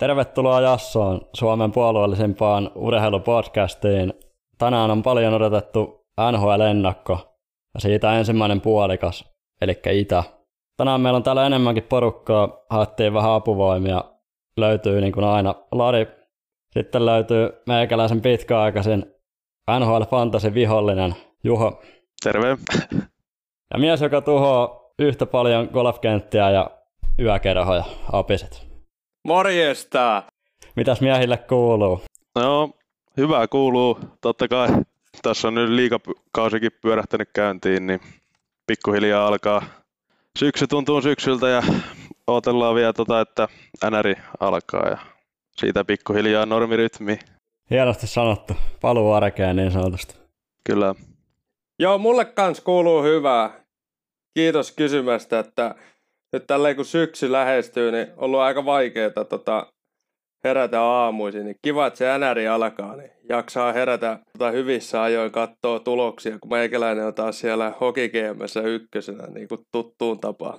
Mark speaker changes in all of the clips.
Speaker 1: Tervetuloa Jassoon, Suomen puolueellisimpaan urheilupodcastiin. Tänään on paljon odotettu NHL-ennakko ja siitä ensimmäinen puolikas, eli Itä. Tänään meillä on täällä enemmänkin porukkaa, haettiin vähän apuvoimia. Löytyy niin kuin aina Lari, sitten löytyy meikäläisen pitkäaikaisin NHL Fantasy vihollinen Juho.
Speaker 2: Terve.
Speaker 1: Ja mies, joka tuhoaa yhtä paljon golfkenttiä ja yökerhoja, apiset.
Speaker 3: Morjesta!
Speaker 1: Mitäs miehille kuuluu?
Speaker 2: No, hyvää kuuluu. Totta kai tässä on nyt liikakausikin pyörähtänyt käyntiin, niin pikkuhiljaa alkaa. Syksy tuntuu syksyltä ja odotellaan vielä tota, että NRI alkaa ja siitä pikkuhiljaa normirytmi.
Speaker 1: Hienosti sanottu. Paluu arkeen niin sanotusti.
Speaker 2: Kyllä.
Speaker 3: Joo, mulle kans kuuluu hyvää. Kiitos kysymästä, että nyt tälleen kun syksy lähestyy, niin on ollut aika vaikeaa tota, herätä aamuisin. Niin kiva, että se NRI alkaa, niin jaksaa herätä tota, hyvissä ajoin katsoa tuloksia, kun meikäläinen on taas siellä hokikeemessä ykkösenä, niin kuin tuttuun tapaan.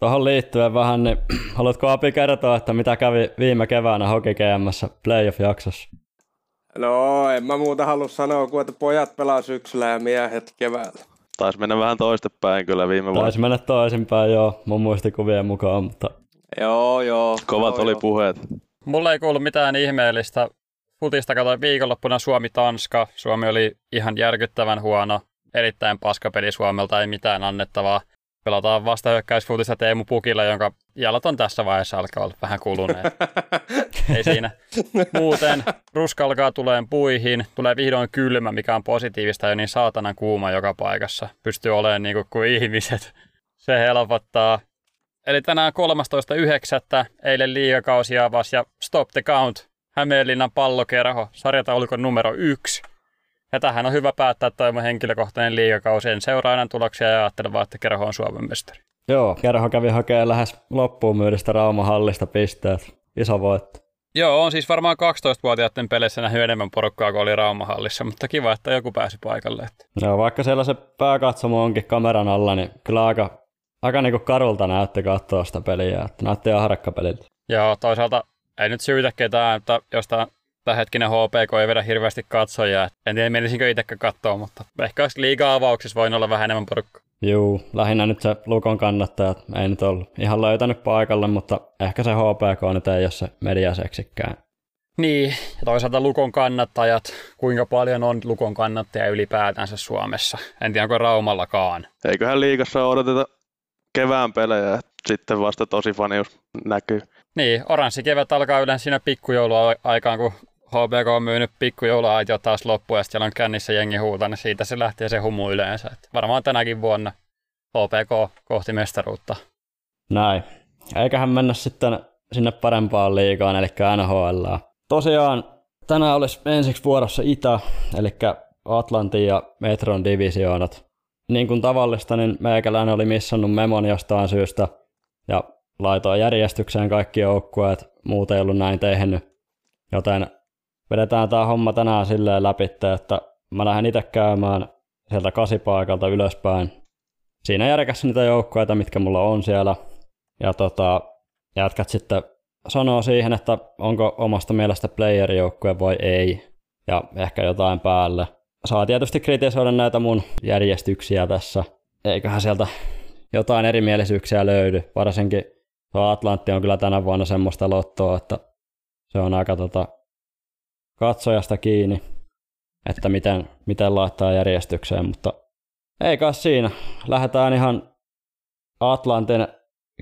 Speaker 1: Tuohon liittyen vähän, niin haluatko Api kertoa, että mitä kävi viime keväänä hokikeemessä playoff-jaksossa?
Speaker 3: No, en mä muuta halua sanoa, kuin että pojat pelaa syksyllä ja miehet keväällä.
Speaker 2: Taisi mennä vähän toistepäin kyllä viime vuonna.
Speaker 1: Taisi mennä toisinpäin joo, mun muistikuvien mukaan, mutta...
Speaker 3: Joo, joo.
Speaker 2: Kovat
Speaker 3: joo,
Speaker 2: oli
Speaker 3: joo.
Speaker 2: puheet.
Speaker 4: Mulla ei kuulu mitään ihmeellistä. Futista katsoin viikonloppuna Suomi-Tanska. Suomi oli ihan järkyttävän huono. Erittäin paskapeli Suomelta, ei mitään annettavaa. Pelataan vastahyökkäysfutista Teemu Pukilla, jonka jalat on tässä vaiheessa alkaa olla vähän kuluneet. ei siinä. Muuten ruska alkaa tuleen puihin. Tulee vihdoin kylmä, mikä on positiivista ja niin saatanan kuuma joka paikassa. Pystyy olemaan niin kuin, kuin ihmiset. Se helpottaa. Eli tänään 13.9. eilen liigakausi avasi ja Stop the Count, Hämeenlinnan pallokerho, sarjataulukon numero yksi. Ja tähän on hyvä päättää toi mun henkilökohtainen liigakausi. En seuraa enää tuloksia ja ajattelen vaan, että kerho on Suomen mestari.
Speaker 1: Joo, kerho kävi hakemaan lähes loppuun myydistä Rauman hallista pisteet. Iso voitto.
Speaker 4: Joo, on siis varmaan 12-vuotiaiden peleissä nähnyt enemmän porukkaa kuin oli Raumahallissa, mutta kiva, että joku pääsi paikalle.
Speaker 1: Joo, vaikka siellä se pääkatsomo onkin kameran alla, niin kyllä aika, aika niinku karulta näytti katsoa sitä peliä, että näytti ihan harakkapeliltä.
Speaker 4: Joo, toisaalta ei nyt syytä ketään, että jostain hetkinen HPK ei vedä hirveästi katsojia. En tiedä, menisinkö itsekään katsoa, mutta ehkä olisi liiga-avauksissa voin olla vähän enemmän porukkaa.
Speaker 1: Juu, lähinnä nyt se Lukon kannattajat ei nyt ollut ihan löytänyt paikalle, mutta ehkä se HPK nyt ei ole se mediaseksikään.
Speaker 4: Niin, ja toisaalta Lukon kannattajat, kuinka paljon on Lukon kannattajia ylipäätänsä Suomessa. En tiedä, onko Raumallakaan.
Speaker 2: Eiköhän liigassa odoteta kevään pelejä, että sitten vasta tosi fanius näkyy.
Speaker 4: Niin, oranssi kevät alkaa yleensä siinä pikkujouluaikaan, kun HBK on myynyt pikkujouluaitio taas loppuun, ja siellä on kännissä jengi huutaa, niin siitä se lähtee se humu yleensä. Et varmaan tänäkin vuonna HPK kohti mestaruutta.
Speaker 1: Näin. Eiköhän mennä sitten sinne parempaan liigaan, eli NHL. Tosiaan tänään olisi ensiksi vuorossa Itä, eli Atlantin ja Metron divisioonat. Niin kuin tavallista, niin meikäläinen oli missannut memon jostain syystä, ja laitoin järjestykseen kaikki joukkueet, muut ei ollut näin tehnyt. Joten vedetään tämä homma tänään silleen läpi, että mä lähden itse käymään sieltä kasipaikalta ylöspäin. Siinä järkässä niitä joukkueita, mitkä mulla on siellä. Ja tota, jätkät sitten sanoo siihen, että onko omasta mielestä playerijoukkue vai ei. Ja ehkä jotain päälle. Saa tietysti kritisoida näitä mun järjestyksiä tässä. Eiköhän sieltä jotain erimielisyyksiä löydy. Varsinkin tuo Atlantti on kyllä tänä vuonna semmoista lottoa, että se on aika tota, katsojasta kiinni, että miten, miten laittaa järjestykseen, mutta ei kai siinä. Lähdetään ihan Atlantin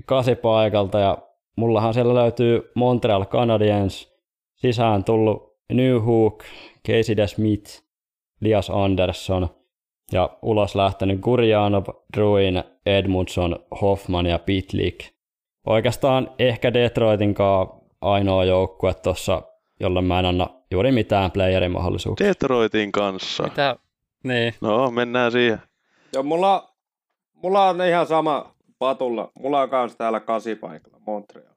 Speaker 1: kasipaikalta ja mullahan siellä löytyy Montreal Canadiens, sisään tullut New Hook, Casey DeSmith, Lias Anderson ja ulos lähtenyt Gurjanov, Druin, Edmundson, Hoffman ja Pitlik. Oikeastaan ehkä Detroitin kanssa ainoa joukkue tuossa, jolle mä en anna juuri mitään playerin mahdollisuuksia.
Speaker 2: Detroitin kanssa.
Speaker 4: Mitä? Niin.
Speaker 2: No, mennään siihen.
Speaker 3: Joo, mulla, mulla on ihan sama patulla. Mulla on kans täällä kasipaikalla Montreal.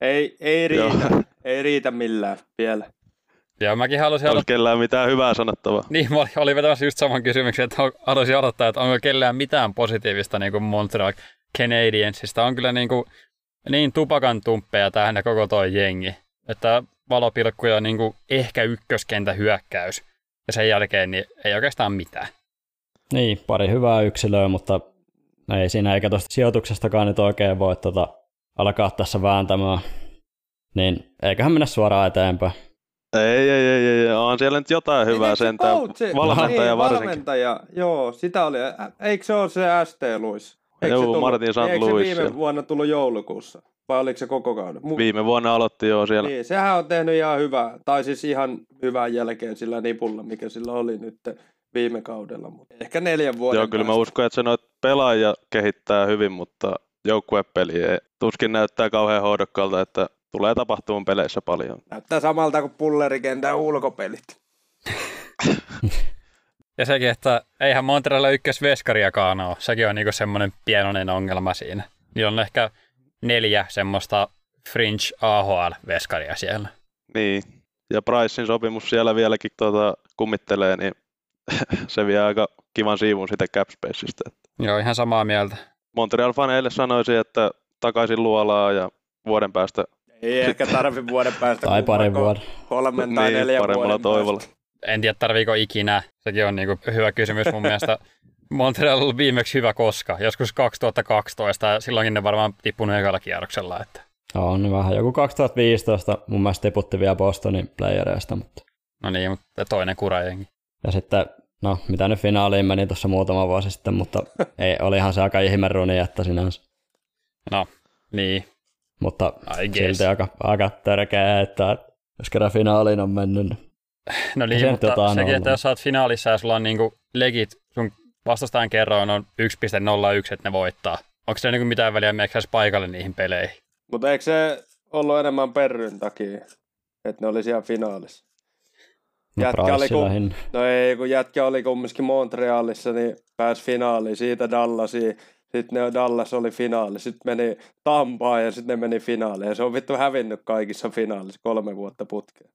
Speaker 3: Ei, ei riitä.
Speaker 2: Joo.
Speaker 3: ei riitä millään vielä.
Speaker 4: Joo, mäkin halusin
Speaker 2: Onko
Speaker 4: odottaa.
Speaker 2: kellään mitään hyvää sanottavaa?
Speaker 4: Niin, mä olin, olin vetämässä just saman kysymyksen, että haluaisin odottaa, että onko kellään mitään positiivista niin kuin Montreal Canadiensista. On kyllä niin kuin, niin tupakan tumppeja tähän koko toi jengi, että valopilkkuja niin kuin ehkä ykköskentä hyökkäys. Ja sen jälkeen niin ei oikeastaan mitään.
Speaker 1: Niin, pari hyvää yksilöä, mutta ei siinä eikä tuosta sijoituksestakaan nyt oikein voi tota, alkaa tässä vääntämään. Niin eiköhän mennä suoraan eteenpäin.
Speaker 2: Ei, ei, ei, ei, on siellä nyt jotain hyvää
Speaker 3: Niin, se
Speaker 2: sentään.
Speaker 3: coachi-
Speaker 2: Valmentaja
Speaker 3: niin,
Speaker 2: varsinkin.
Speaker 3: Valmentaja, joo, sitä oli. Eikö se ole se ST Luis? Eikö
Speaker 2: Joo,
Speaker 3: se tullut-
Speaker 2: Martin St.
Speaker 3: Eikö se viime
Speaker 2: siellä.
Speaker 3: vuonna tullut joulukuussa? Vai oliko se koko kauden? Mu-
Speaker 2: Viime vuonna aloitti jo siellä.
Speaker 3: Niin, sehän on tehnyt ihan hyvää, tai siis ihan hyvän jälkeen sillä nipulla, mikä sillä oli nyt viime kaudella. Mutta ehkä neljän vuoden
Speaker 2: Joo, kyllä mä
Speaker 3: päästä.
Speaker 2: uskon, että se noita pelaajia kehittää hyvin, mutta joukkuepeli ei. Tuskin näyttää kauhean hoidokkaalta, että tulee tapahtumaan peleissä paljon.
Speaker 3: Näyttää samalta kuin pullerikentän ulkopelit.
Speaker 4: Ja sekin, että eihän Montrealilla ykkösveskariakaan ole. Sekin on niinku semmoinen pienoinen ongelma siinä. Niillä on ehkä neljä semmoista fringe AHL-veskaria siellä.
Speaker 2: Niin, ja Pricein sopimus siellä vieläkin tuota, kummittelee, niin se vie aika kivan siivun sitä cap spaceista.
Speaker 4: Joo, ihan samaa mieltä.
Speaker 2: Montreal-faneille sanoisin, että takaisin luolaa ja vuoden päästä
Speaker 3: Ei ehkä tarvi vuoden päästä.
Speaker 1: Tai parin
Speaker 3: kummankaan
Speaker 1: vuoden.
Speaker 3: Kolmen tai
Speaker 2: niin,
Speaker 3: neljän vuoden
Speaker 2: toivolla.
Speaker 3: päästä.
Speaker 4: En tiedä, tarviiko ikinä. Sekin on niinku hyvä kysymys mun mielestä. Montreal on viimeksi hyvä koska. Joskus 2012 ja silloinkin ne varmaan tippunut ekalla kierroksella. Että.
Speaker 1: On vähän. Joku 2015 mun mielestä tiputti vielä Bostonin playereista, mutta
Speaker 4: No niin, mutta toinen kurajengi.
Speaker 1: Ja sitten, no mitä nyt finaaliin meni tuossa muutama vuosi sitten, mutta ei, olihan se aika ihme runi, että sinänsä.
Speaker 4: No, niin.
Speaker 1: Mutta silti aika, aika törkeä, että jos kerran finaaliin on mennyt. niin-
Speaker 4: No niin, mutta sekin,
Speaker 1: ollut.
Speaker 4: että jos sä oot finaalissa ja sulla on niinku legit, sun vastustajan kerroin on 1.01, että ne voittaa. Onko se niinku mitään väliä meneekö paikalle niihin peleihin?
Speaker 3: Mutta eikö se ollut enemmän perryn takia, että ne oli siellä finaalissa?
Speaker 1: No,
Speaker 3: Jätkä oli
Speaker 1: Price
Speaker 3: ku-
Speaker 1: lähinnä.
Speaker 3: No ei, kun jätkä oli kumminkin Montrealissa, niin pääsi finaaliin siitä Dallasiin. Sitten ne Dallas oli finaali. Sitten meni Tampaan ja sitten ne meni finaaliin. Ja se on vittu hävinnyt kaikissa finaalissa kolme vuotta putkeen.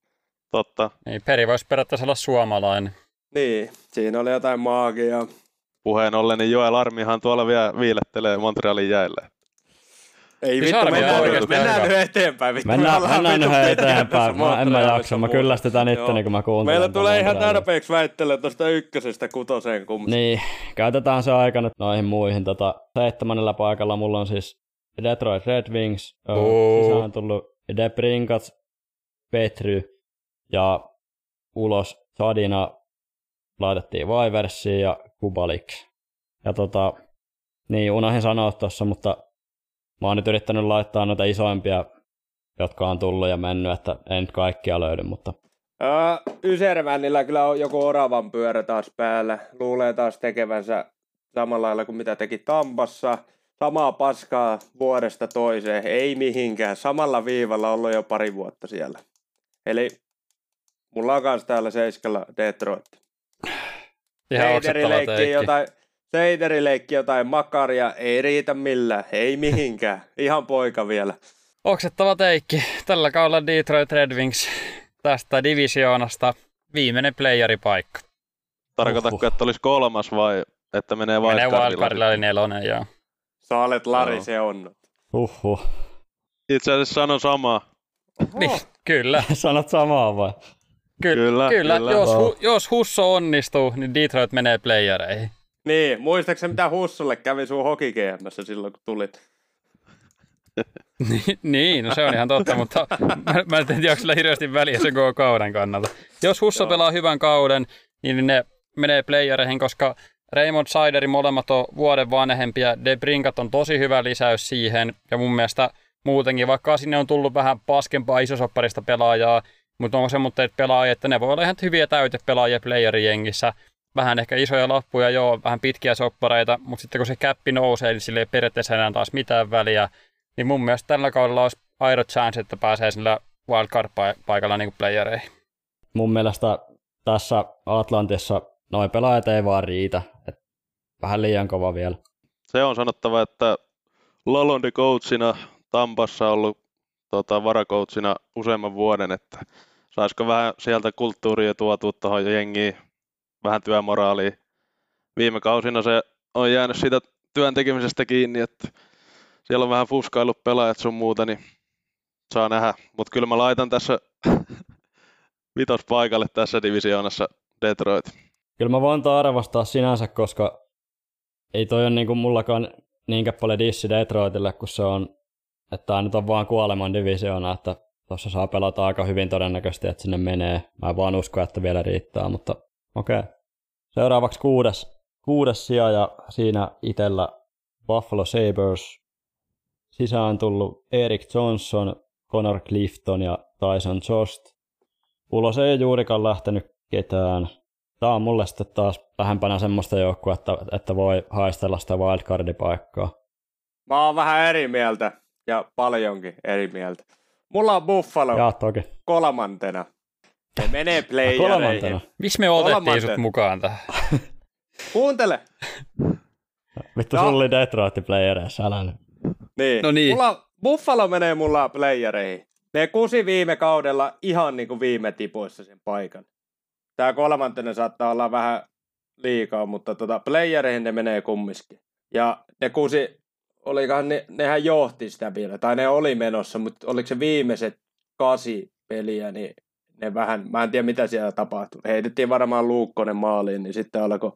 Speaker 2: Totta.
Speaker 4: Niin, Peri voisi periaatteessa olla suomalainen.
Speaker 3: Niin, siinä oli jotain maagiaa.
Speaker 2: Puheen ollen, niin Joel Armihan tuolla vielä viilettelee Montrealin jäillä.
Speaker 3: Ei
Speaker 4: Siis
Speaker 3: vittu, mennään, nyt,
Speaker 4: oikeasti
Speaker 3: mennään nyt eteenpäin. Vittu, me
Speaker 1: Mennään, mennään
Speaker 3: pitkään
Speaker 1: eteenpäin. Mä, en mä jaksa. Mä kyllästetään itteni, kun mä kuuntelen.
Speaker 3: Meillä tulee ihan tarpeeksi väittelyä tuosta ykkösestä kutoseen kumminkin.
Speaker 1: Niin, käytetään se aika nyt noihin muihin. Tota, seitsemännellä paikalla mulla on siis Detroit Red Wings,
Speaker 4: Oo.
Speaker 1: sisään on tullut Debrinkat, Petry ja ulos Sadina laitettiin Viversiin ja Kubalik. Ja tota, niin unohdin sanoa tuossa, mutta mä oon nyt yrittänyt laittaa noita isoimpia, jotka on tullut ja mennyt, että ei nyt kaikkia löydy, mutta
Speaker 3: Öö, kyllä on joku oravan pyörä taas päällä. Luulee taas tekevänsä samalla lailla kuin mitä teki Tampassa. Samaa paskaa vuodesta toiseen, ei mihinkään. Samalla viivalla ollut jo pari vuotta siellä. Eli mulla on kans täällä seiskalla Detroit.
Speaker 4: Ihan
Speaker 3: Seideri
Speaker 4: oksettava
Speaker 3: leikki
Speaker 4: teikki.
Speaker 3: jotain, Seideri leikki jotain makaria, ei riitä millään, ei mihinkään. Ihan poika vielä.
Speaker 4: Oksettava teikki. Tällä kaudella Detroit Red Wings tästä divisioonasta viimeinen playeripaikka.
Speaker 2: Tarkoitatko,
Speaker 1: Uhuh.
Speaker 2: että olisi kolmas vai että menee
Speaker 4: Menee
Speaker 2: wildcardilla?
Speaker 4: wildcardilla oli nelonen, joo.
Speaker 3: Sä olet Lari, se on.
Speaker 1: uhuh.
Speaker 2: Itse asiassa sanon samaa.
Speaker 4: Niin, kyllä.
Speaker 1: Sanot samaa vai?
Speaker 4: Ky-
Speaker 2: Kyllä,
Speaker 4: kyllä.
Speaker 2: kyllä.
Speaker 4: Jos, hu- jos Husso onnistuu, niin Detroit menee playereihin.
Speaker 3: Niin, muistaakseni mitä Hussulle kävi sun hoki GM:ssä silloin kun tulit?
Speaker 4: niin, no se on ihan totta, mutta mä, mä en tiedä, onko sillä hirveästi väliä sen koko kauden kannalta. Jos Husso
Speaker 3: Joo.
Speaker 4: pelaa hyvän kauden, niin ne menee playereihin, koska Raymond Siderin molemmat on vuoden vanhempia. De Brinkat on tosi hyvä lisäys siihen, ja mun mielestä muutenkin, vaikka sinne on tullut vähän paskempaa isosopparista pelaajaa, mutta onko semmoitteet pelaajia, että ne voi olla ihan hyviä täytepelaajia playerijengissä. Vähän ehkä isoja lappuja, joo, vähän pitkiä soppareita, mutta sitten kun se käppi nousee, niin sille ei periaatteessa enää taas mitään väliä. Niin mun mielestä tällä kaudella olisi aidot chance, että pääsee sillä wildcard-paikalla niin playereihin.
Speaker 1: mun mielestä tässä Atlantissa noin pelaajat ei vaan riitä. Et vähän liian kova vielä.
Speaker 2: Se on sanottava, että Lalondi coachina Tampassa ollut tota, varakoutsina useamman vuoden, että saisiko vähän sieltä kulttuuria tuotua tuohon jengiin, vähän työmoraalia. Viime kausina se on jäänyt siitä työn tekemisestä kiinni, että siellä on vähän fuskaillut pelaajat sun muuta, niin saa nähdä. Mutta kyllä mä laitan tässä vitos paikalle tässä divisioonassa Detroit.
Speaker 1: Kyllä mä voin arvostaa sinänsä, koska ei toi ole niinku mullakaan niinkään paljon dissi Detroitille, kun se on, että tämä nyt on vaan kuoleman divisioona, että tuossa saa pelata aika hyvin todennäköisesti, että sinne menee. Mä vaan uskon, että vielä riittää, mutta okei. Okay. Seuraavaksi kuudes, kuudes sija ja siinä itellä Buffalo Sabres. Sisään tullut Eric Johnson, Connor Clifton ja Tyson Jost. Ulos ei juurikaan lähtenyt ketään. Tämä on mulle sitten taas lähempänä semmoista joukkoa, että, että voi haistella sitä wildcardipaikkaa.
Speaker 3: Mä oon vähän eri mieltä ja paljonkin eri mieltä. Mulla on Buffalo
Speaker 1: Jaa, toki.
Speaker 3: kolmantena. Ne menee playereihin.
Speaker 1: Kolmantena.
Speaker 4: Miksi me otettiin sut mukaan tähän?
Speaker 3: Kuuntele.
Speaker 1: Vittu,
Speaker 3: No.
Speaker 1: sulla oli Detroit playereissa, älä nyt.
Speaker 3: Niin.
Speaker 4: No niin.
Speaker 3: Mulla, Buffalo menee mulla playereihin. Ne kusi viime kaudella ihan niin kuin viime tipoissa sen paikan. Tää kolmantena saattaa olla vähän liikaa, mutta tota, playereihin ne menee kumminkin. Ja ne kusi, olikohan ne, nehän johti sitä vielä, tai ne oli menossa, mutta oliko se viimeiset kasi peliä, niin ne vähän, mä en tiedä mitä siellä tapahtui. Heitettiin varmaan Luukkonen maaliin, niin sitten alkoi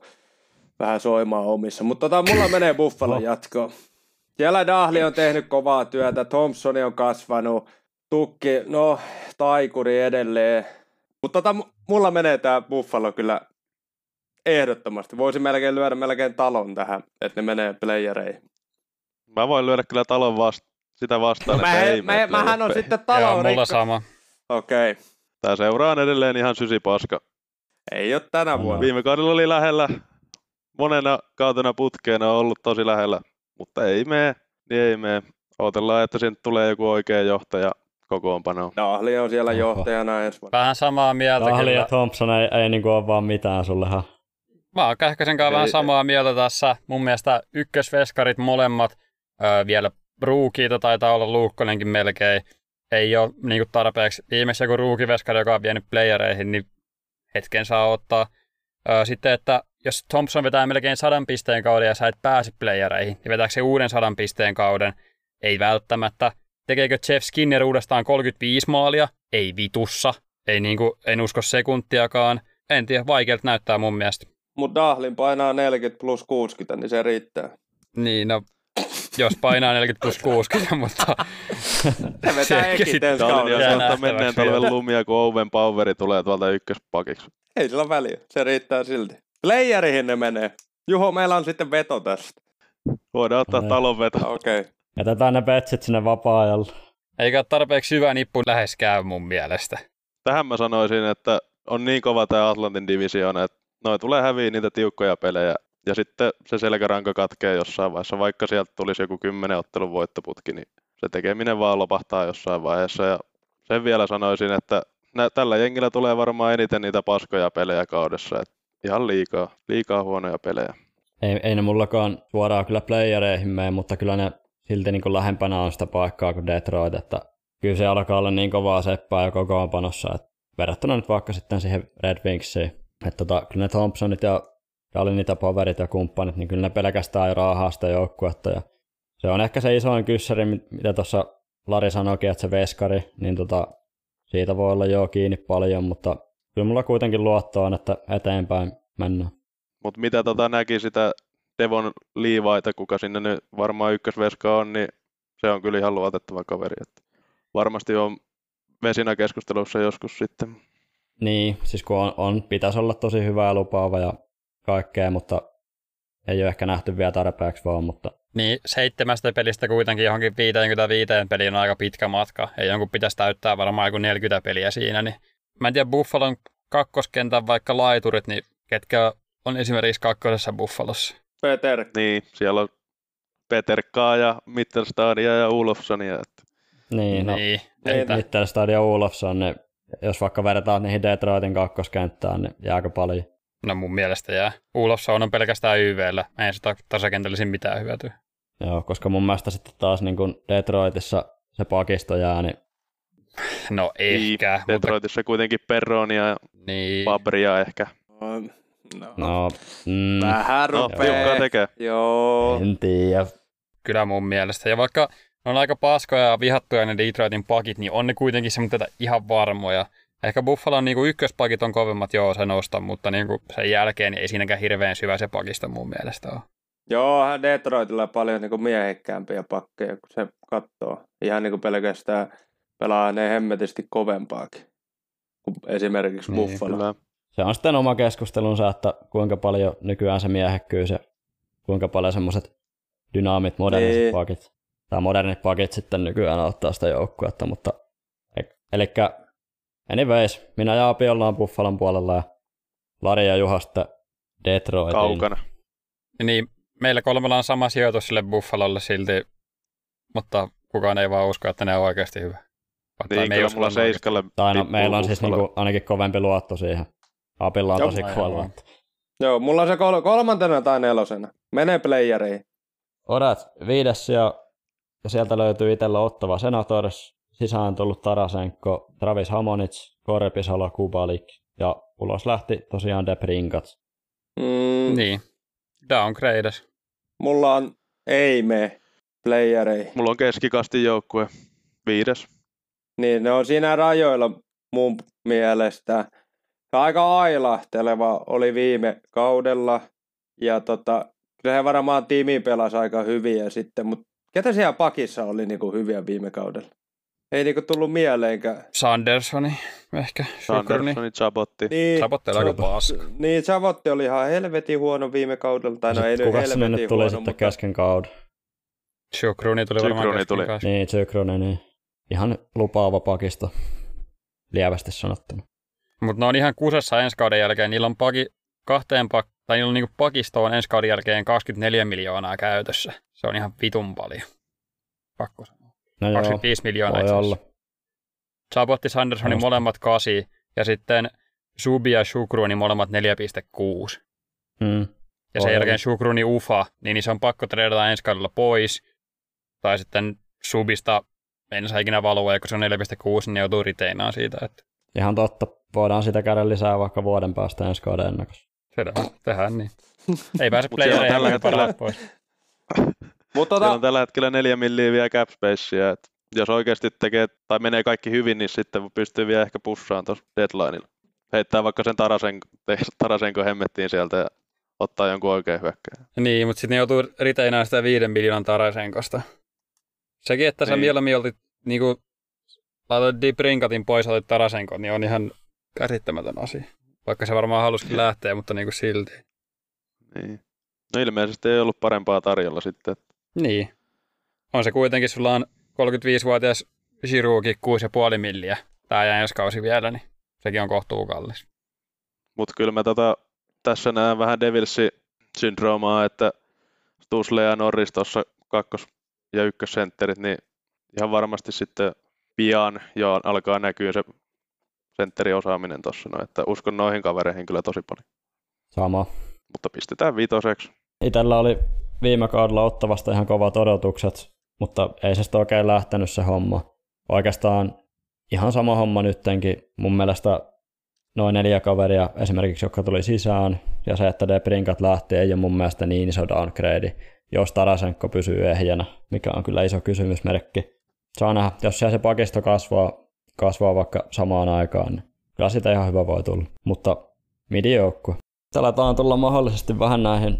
Speaker 3: vähän soimaan omissa. Mutta tota, mulla menee Buffalo
Speaker 1: No.
Speaker 3: jatkoon. Siellä Dahli on tehnyt kovaa työtä, Thompsoni on kasvanut, Tukki, no taikuri edelleen. Mutta tota, mu- mulla menee tää Buffalo kyllä ehdottomasti. Voisi melkein lyödä melkein talon tähän, että ne menee playereihin.
Speaker 2: Mä voin lyödä kyllä talon vast- sitä vastaan,
Speaker 3: No, mä,
Speaker 2: ei
Speaker 3: mä,
Speaker 2: mene
Speaker 3: mähän on sitten
Speaker 4: Joo,
Speaker 3: talon
Speaker 4: mulla
Speaker 3: rikko.
Speaker 4: sama.
Speaker 3: Okei, okay.
Speaker 2: Tää seuraa edelleen ihan sysipaska.
Speaker 3: ei ole tänä
Speaker 1: No.
Speaker 3: vuonna.
Speaker 2: Viime kaudella oli lähellä, monena kautena putkeena on ollut tosi lähellä, mutta ei mene, niin ei mene. Odotellaan, että sinne tulee joku oikea johtaja kokoonpanoon.
Speaker 3: Dahli on siellä
Speaker 1: Oho.
Speaker 3: johtajana ensi vuonna.
Speaker 4: Vähän samaa mieltä
Speaker 1: Dahli
Speaker 4: kyllä.
Speaker 1: ja Thompson ei, ei niinku ole vaan mitään sullehan.
Speaker 4: Mä oon Kähkösen kanssa
Speaker 2: Ei-
Speaker 4: vähän samaa mieltä tässä. Mun mielestä ykkösveskarit molemmat, öö, vielä ruukiita taitaa olla Luukkonenkin melkein. Ei ole niin tarpeeksi. Viimeksi joku ruukiveskari, joka on vienyt playereihin, niin hetken saa ottaa. Öö, sitten, että jos Thompson vetää melkein sadan pisteen kauden ja sä et pääse playereihin, niin vetääkö se uuden sadan pisteen kauden? Ei välttämättä. Tekeekö Jeff Skinner uudestaan 35 maalia? Ei vitussa. Ei niinku, en usko sekuntiakaan. En tiedä, vaikealta näyttää mun mielestä.
Speaker 3: Mutta Dahlin painaa 40 plus 60, niin se riittää.
Speaker 4: Niin, no, jos painaa 40 plus 60, mutta
Speaker 3: Se vetää
Speaker 4: sitten
Speaker 3: ensi kaudella.
Speaker 4: Jää
Speaker 2: saattaa
Speaker 4: nähtäväksi
Speaker 2: menneen talven lumia, kun Owen Poweri tulee tuolta ykköspakiksi.
Speaker 3: Ei sillä ole väliä, se riittää silti. Playerihin ne menee. Juho, meillä on sitten veto tästä.
Speaker 2: Voidaan ottaa
Speaker 1: niin.
Speaker 2: talon veto.
Speaker 3: Okei. Okay.
Speaker 1: Jätetään ne betsit sinne vapaa-ajalla.
Speaker 4: eikä ole tarpeeksi hyvä nippu läheskään mun mielestä.
Speaker 2: Tähän mä sanoisin, että on niin kova tämä Atlantin divisioona, että noi tulee häviä niitä tiukkoja pelejä. Ja sitten se selkäranka katkee jossain vaiheessa, vaikka sieltä tulisi joku kymmenen ottelun voittoputki, niin se tekeminen vaan lopahtaa jossain vaiheessa. Ja sen vielä sanoisin, että nä- tällä jengillä tulee varmaan eniten niitä paskoja pelejä kaudessa. Et ihan liikaa, liikaa huonoja pelejä.
Speaker 1: Ei, ei ne mullakaan suoraan kyllä playereihin mene, mutta kyllä ne silti niin kuin lähempänä on sitä paikkaa kuin Detroit, että kyllä se alkaa olla niin kovaa seppää jo kokoonpanossa, että verrattuna nyt vaikka sitten siihen Red Wingsiin, että tota, kyllä ne Thompsonit ja Ja Poverit ja kumppanit, niin kyllä ne pelkästään raahaa sitä joukkuetta ja se on ehkä se isoin kyssäri, mit- mitä tuossa Lari sanoikin, että se veskari, niin tota, siitä voi olla jo kiinni paljon, mutta kyllä mulla kuitenkin luotto on, että eteenpäin mennään.
Speaker 2: Mutta mitä tota näki sitä Devon Liivaita, kuka sinne nyt varmaan ykkösveska on, niin se on kyllä ihan luotettava kaveri. Että varmasti on vesinä keskustelussa joskus sitten.
Speaker 1: Niin, siis kun on, on pitäisi olla tosi hyvä ja lupaava ja kaikkea, mutta ei ole ehkä nähty vielä tarpeeksi vaan, mutta
Speaker 4: Niin seitsemästä pelistä kuitenkin johonkin 55 peliin on aika pitkä matka. Ei jonkun pitäisi täyttää varmaan joku 40 peliä siinä. Niin. Mä en tiedä Buffalon kakkoskentän vaikka laiturit, niin ketkä on esimerkiksi kakkosessa Buffalossa.
Speaker 3: Peter,
Speaker 2: Niin, siellä on Peterkaa ja Mittelstadia ja Ulofsonia. Että
Speaker 1: niin, no,
Speaker 4: niin,
Speaker 3: niin,
Speaker 4: että,
Speaker 1: Mittelstad ja Olofsson, ne, jos vaikka verrataan niihin Detroitin kakkoskenttään, niin jääkö paljon?
Speaker 4: No mun mielestä jää. Ulofsson on pelkästään YVllä. Ei sitä tasakentällisin mitään hyötyä.
Speaker 1: Joo, koska mun mielestä sitten taas niin kuin Detroitissa se pakisto jää, niin
Speaker 4: No ehkä, mutta
Speaker 2: Detroitissa kuitenkin Perronia ja
Speaker 4: niin.
Speaker 2: Fabria ehkä.
Speaker 3: on- no,
Speaker 1: no, mm,
Speaker 3: vähän
Speaker 2: No, tiukkaa tekee.
Speaker 3: Joo.
Speaker 1: en tiedä.
Speaker 4: kyllä mun mielestä. Ja vaikka ne on aika paskoja ja vihattuja ne Detroitin pakit, niin on ne kuitenkin semmoisia ihan varmoja. Ehkä Buffalon niin ykköspakit on kovemmat, joo se nostaa, mutta niin kuin sen jälkeen niin ei siinäkään hirveän syvä se pakista mun mielestä ole.
Speaker 3: Joo, Detroitilla on paljon niin miehekkäämpiä pakkeja, kun se katsoo. Ihan niin kuin pelkästään pelaa ne hemmetisti kovempaakin kuin esimerkiksi
Speaker 2: Niin,
Speaker 3: Buffalo.
Speaker 2: kyllä.
Speaker 1: Se on sitten oma keskustelunsa, että kuinka paljon nykyään se miehekkyys ja kuinka paljon semmoiset dynaamit, modernit
Speaker 3: Niin.
Speaker 1: pakit, tai modernit pakit sitten nykyään auttaa sitä joukkuetta, mutta eli anyways, minä ja Api ollaan Buffalon puolella ja Lari ja Juha sitten Detroitin.
Speaker 2: Kaukana.
Speaker 4: Niin, meillä kolmella on sama sijoitus sille Buffalolle silti, mutta kukaan ei vaan usko, että ne on oikeasti hyvä. Tai
Speaker 2: Niin,
Speaker 4: me
Speaker 2: kyllä mulla seiskalle
Speaker 1: Tai no, meillä on siis niinku ainakin kovempi luotto siihen. Apilla on
Speaker 3: Joo.
Speaker 1: tosi kuollut.
Speaker 3: Joo, mulla on se kol- kolmantena tai nelosena. Menee playeriin.
Speaker 1: Odat viides ja, ja sieltä löytyy itsellä Ottava Senators, sisään tullut Tarasenko, Travis Hamonits, Korpisalo, Kubalik ja ulos lähti tosiaan Debrinkat.
Speaker 3: Mm,
Speaker 4: Niin, downgrades.
Speaker 3: Mulla on ei me playereihin.
Speaker 2: Mulla on keskikastin joukkue. Viides.
Speaker 3: Niin, ne on siinä rajoilla mun mielestä. Aika ailahteleva oli viime kaudella. Ja tota, kyllä he varmaan tiimi pelasi aika hyviä sitten, mutta ketä siellä pakissa oli niinku hyviä viime kaudella? Ei niinku tullut mieleenkään.
Speaker 4: Sandersoni ehkä.
Speaker 2: Sandersoni, Chabotti.
Speaker 3: Niin,
Speaker 4: Sabotte oli aika paska.
Speaker 3: Niin, Savotti oli ihan helvetin huono viime kaudella. Tai no ei nyt helvetin
Speaker 1: nyt tuli
Speaker 3: huono,
Speaker 1: sitten
Speaker 3: mutta...
Speaker 1: kesken kauden?
Speaker 4: Shukroni tuli varmaan
Speaker 2: Shukroni
Speaker 4: kesken
Speaker 2: tuli.
Speaker 4: kanssa.
Speaker 1: Niin, Zykroni, niin ihan lupaava pakisto, lievästi sanottuna.
Speaker 4: Mutta ne on ihan kusessa ensi kauden jälkeen. Niillä on paki, kahteen pak, tai niillä on niinku pakistoon ensi kauden jälkeen 24 miljoonaa käytössä. Se on ihan vitun paljon. Pakko sanoa.
Speaker 1: No joo,
Speaker 4: 25 miljoonaa
Speaker 1: voi
Speaker 4: itse
Speaker 1: olla.
Speaker 4: asiassa. Sabotti Sandersonin
Speaker 1: Musta.
Speaker 4: molemmat 8 ja sitten Subi ja Shukruni molemmat 4,6.
Speaker 1: Mm.
Speaker 4: Ja sen
Speaker 1: olla.
Speaker 4: jälkeen Shukruni Ufa, niin, niin se on pakko treidata ensi kaudella pois. Tai sitten Subista en saa ikinä valua, ja kun se on 4,6, niin ne joutuu riteinaan siitä. Että
Speaker 1: Ihan totta, voidaan sitä käydä lisää vaikka vuoden päästä ensi kauden ennakossa.
Speaker 4: se tehdään niin. Ei pääse playereihin,
Speaker 2: tällä hetkellä-
Speaker 4: pois.
Speaker 3: Mutta tota,
Speaker 2: on tällä hetkellä neljä milliä vielä cap spacea. Et jos oikeasti tekee tai menee kaikki hyvin, niin sitten pystyy vielä ehkä pussaan tuossa deadlineilla. Heittää vaikka sen Tarasenko, Tarasenko hemmettiin sieltä ja ottaa jonkun oikein hyökkäjän.
Speaker 4: Niin, mutta sitten ne joutuu riteinään sitä viiden miljoonan Tarasenkosta. Sekin, että sä
Speaker 2: Niin.
Speaker 4: mieluummin oltit niinku, laitat Dibrinkatin pois, otit Tarasenkon, niin on ihan käsittämätön asia. Vaikka se varmaan halusikin lähteä, mutta niinku silti.
Speaker 2: Niin. No ilmeisesti ei ollut parempaa tarjolla sitten.
Speaker 4: Niin. On se kuitenkin, sulla on 35-vuotias Shiruki 6,5 milliä. Tää jää ensi kausi vielä, niin sekin on kohtuu kallis.
Speaker 2: Mutta kyllä mä tota, tässä näen vähän Devilsi syndroomaa, että Tusle ja Norris tuossa kakkos- ja ykkössentterit, niin ihan varmasti sitten pian jo alkaa näkyä se sentteriosaaminen tuossa, no, että uskon noihin kavereihin kyllä tosi paljon.
Speaker 1: Sama.
Speaker 2: Mutta pistetään viitoseksi.
Speaker 1: Itellä oli viime kaudella ottavasta ihan kovat odotukset, mutta ei se sitten oikein lähtenyt se homma. Oikeastaan ihan sama homma nyttenkin. Mun mielestä noin neljä kaveria esimerkiksi, jotka tuli sisään, ja se, että Debrinkat lähti, ei ole mun mielestä niin iso downgrade, jos Tarasenko pysyy ehjänä, mikä on kyllä iso kysymysmerkki. Saa nähdä, jos siellä se pakisto kasvaa, kasvaa vaikka samaan aikaan, niin kyllä sitä ihan hyvä voi tulla. Mutta midi-joukkue. Aletaan tulla mahdollisesti vähän näihin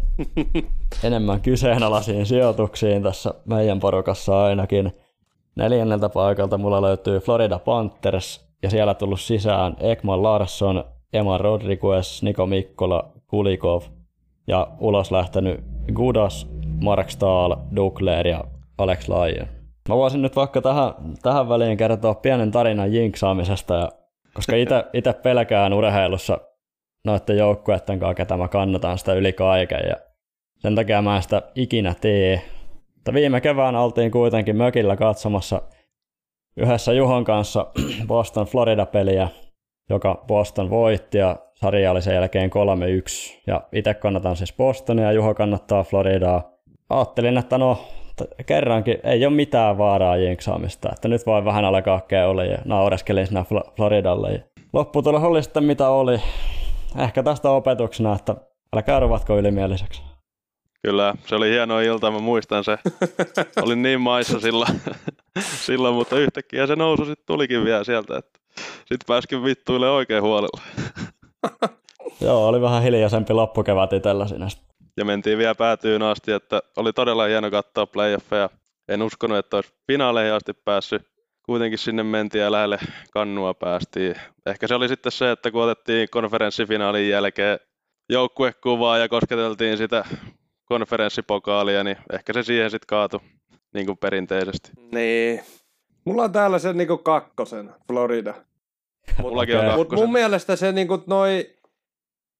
Speaker 1: enemmän kyseenalaisiin sijoituksiin tässä meidän porukassa ainakin. Neljänneltä paikalta mulla löytyy Florida Panthers ja siellä tullut sisään Ekman Larsson, Emma Rodriguez, Niko Mikkola, Kulikov ja ulos lähtenyt Gudas, Mark Stahl, Dukler ja Alex Lyon. Mä voisin nyt vaikka tähän, tähän väliin kertoa pienen tarinan jinksaamisesta, ja, koska itse pelkään urheilussa noiden joukkueiden kanssa, ketä mä kannatan sitä yli kaiken. Ja sen takia mä en sitä ikinä tee. Mutta viime keväänä oltiin kuitenkin mökillä katsomassa yhdessä Juhon kanssa Boston Florida-peliä, joka Boston voitti ja sarja oli sen jälkeen 3-1. Ja itse kannatan siis Bostonia ja Juho kannattaa Floridaa. Ajattelin, että no kerrankin ei ole mitään vaaraa jinksaamista, että nyt voi vähän alkaa keuli ja naureskelin siinä Floridalle. Lopputulos oli sitten mitä oli. Ehkä tästä opetuksena, että älkää ruvatko ylimieliseksi.
Speaker 2: Kyllä, se oli hieno ilta, mä muistan se. Olin niin maissa silloin, silloin mutta yhtäkkiä se nousu sitten tulikin vielä sieltä, että sitten pääskin vittuille oikein huolella.
Speaker 1: Joo, oli vähän hiljaisempi loppukevät itsellä siinä.
Speaker 2: Ja mentiin vielä päätyyn asti, että oli todella hieno katsoa playoffeja. En uskonut, että olisi finaaleihin asti päässyt. Kuitenkin sinne mentiin ja lähelle kannua päästiin. Ehkä se oli sitten se, että kun otettiin konferenssifinaalin jälkeen joukkuekuvaa ja kosketeltiin sitä konferenssipokaalia, niin ehkä se siihen sitten kaatui niin kuin perinteisesti.
Speaker 3: Niin. Mulla on täällä se niinku kakkosen, Florida.
Speaker 2: Mullakin on kakkosen.
Speaker 3: mun mielestä se niinku noi,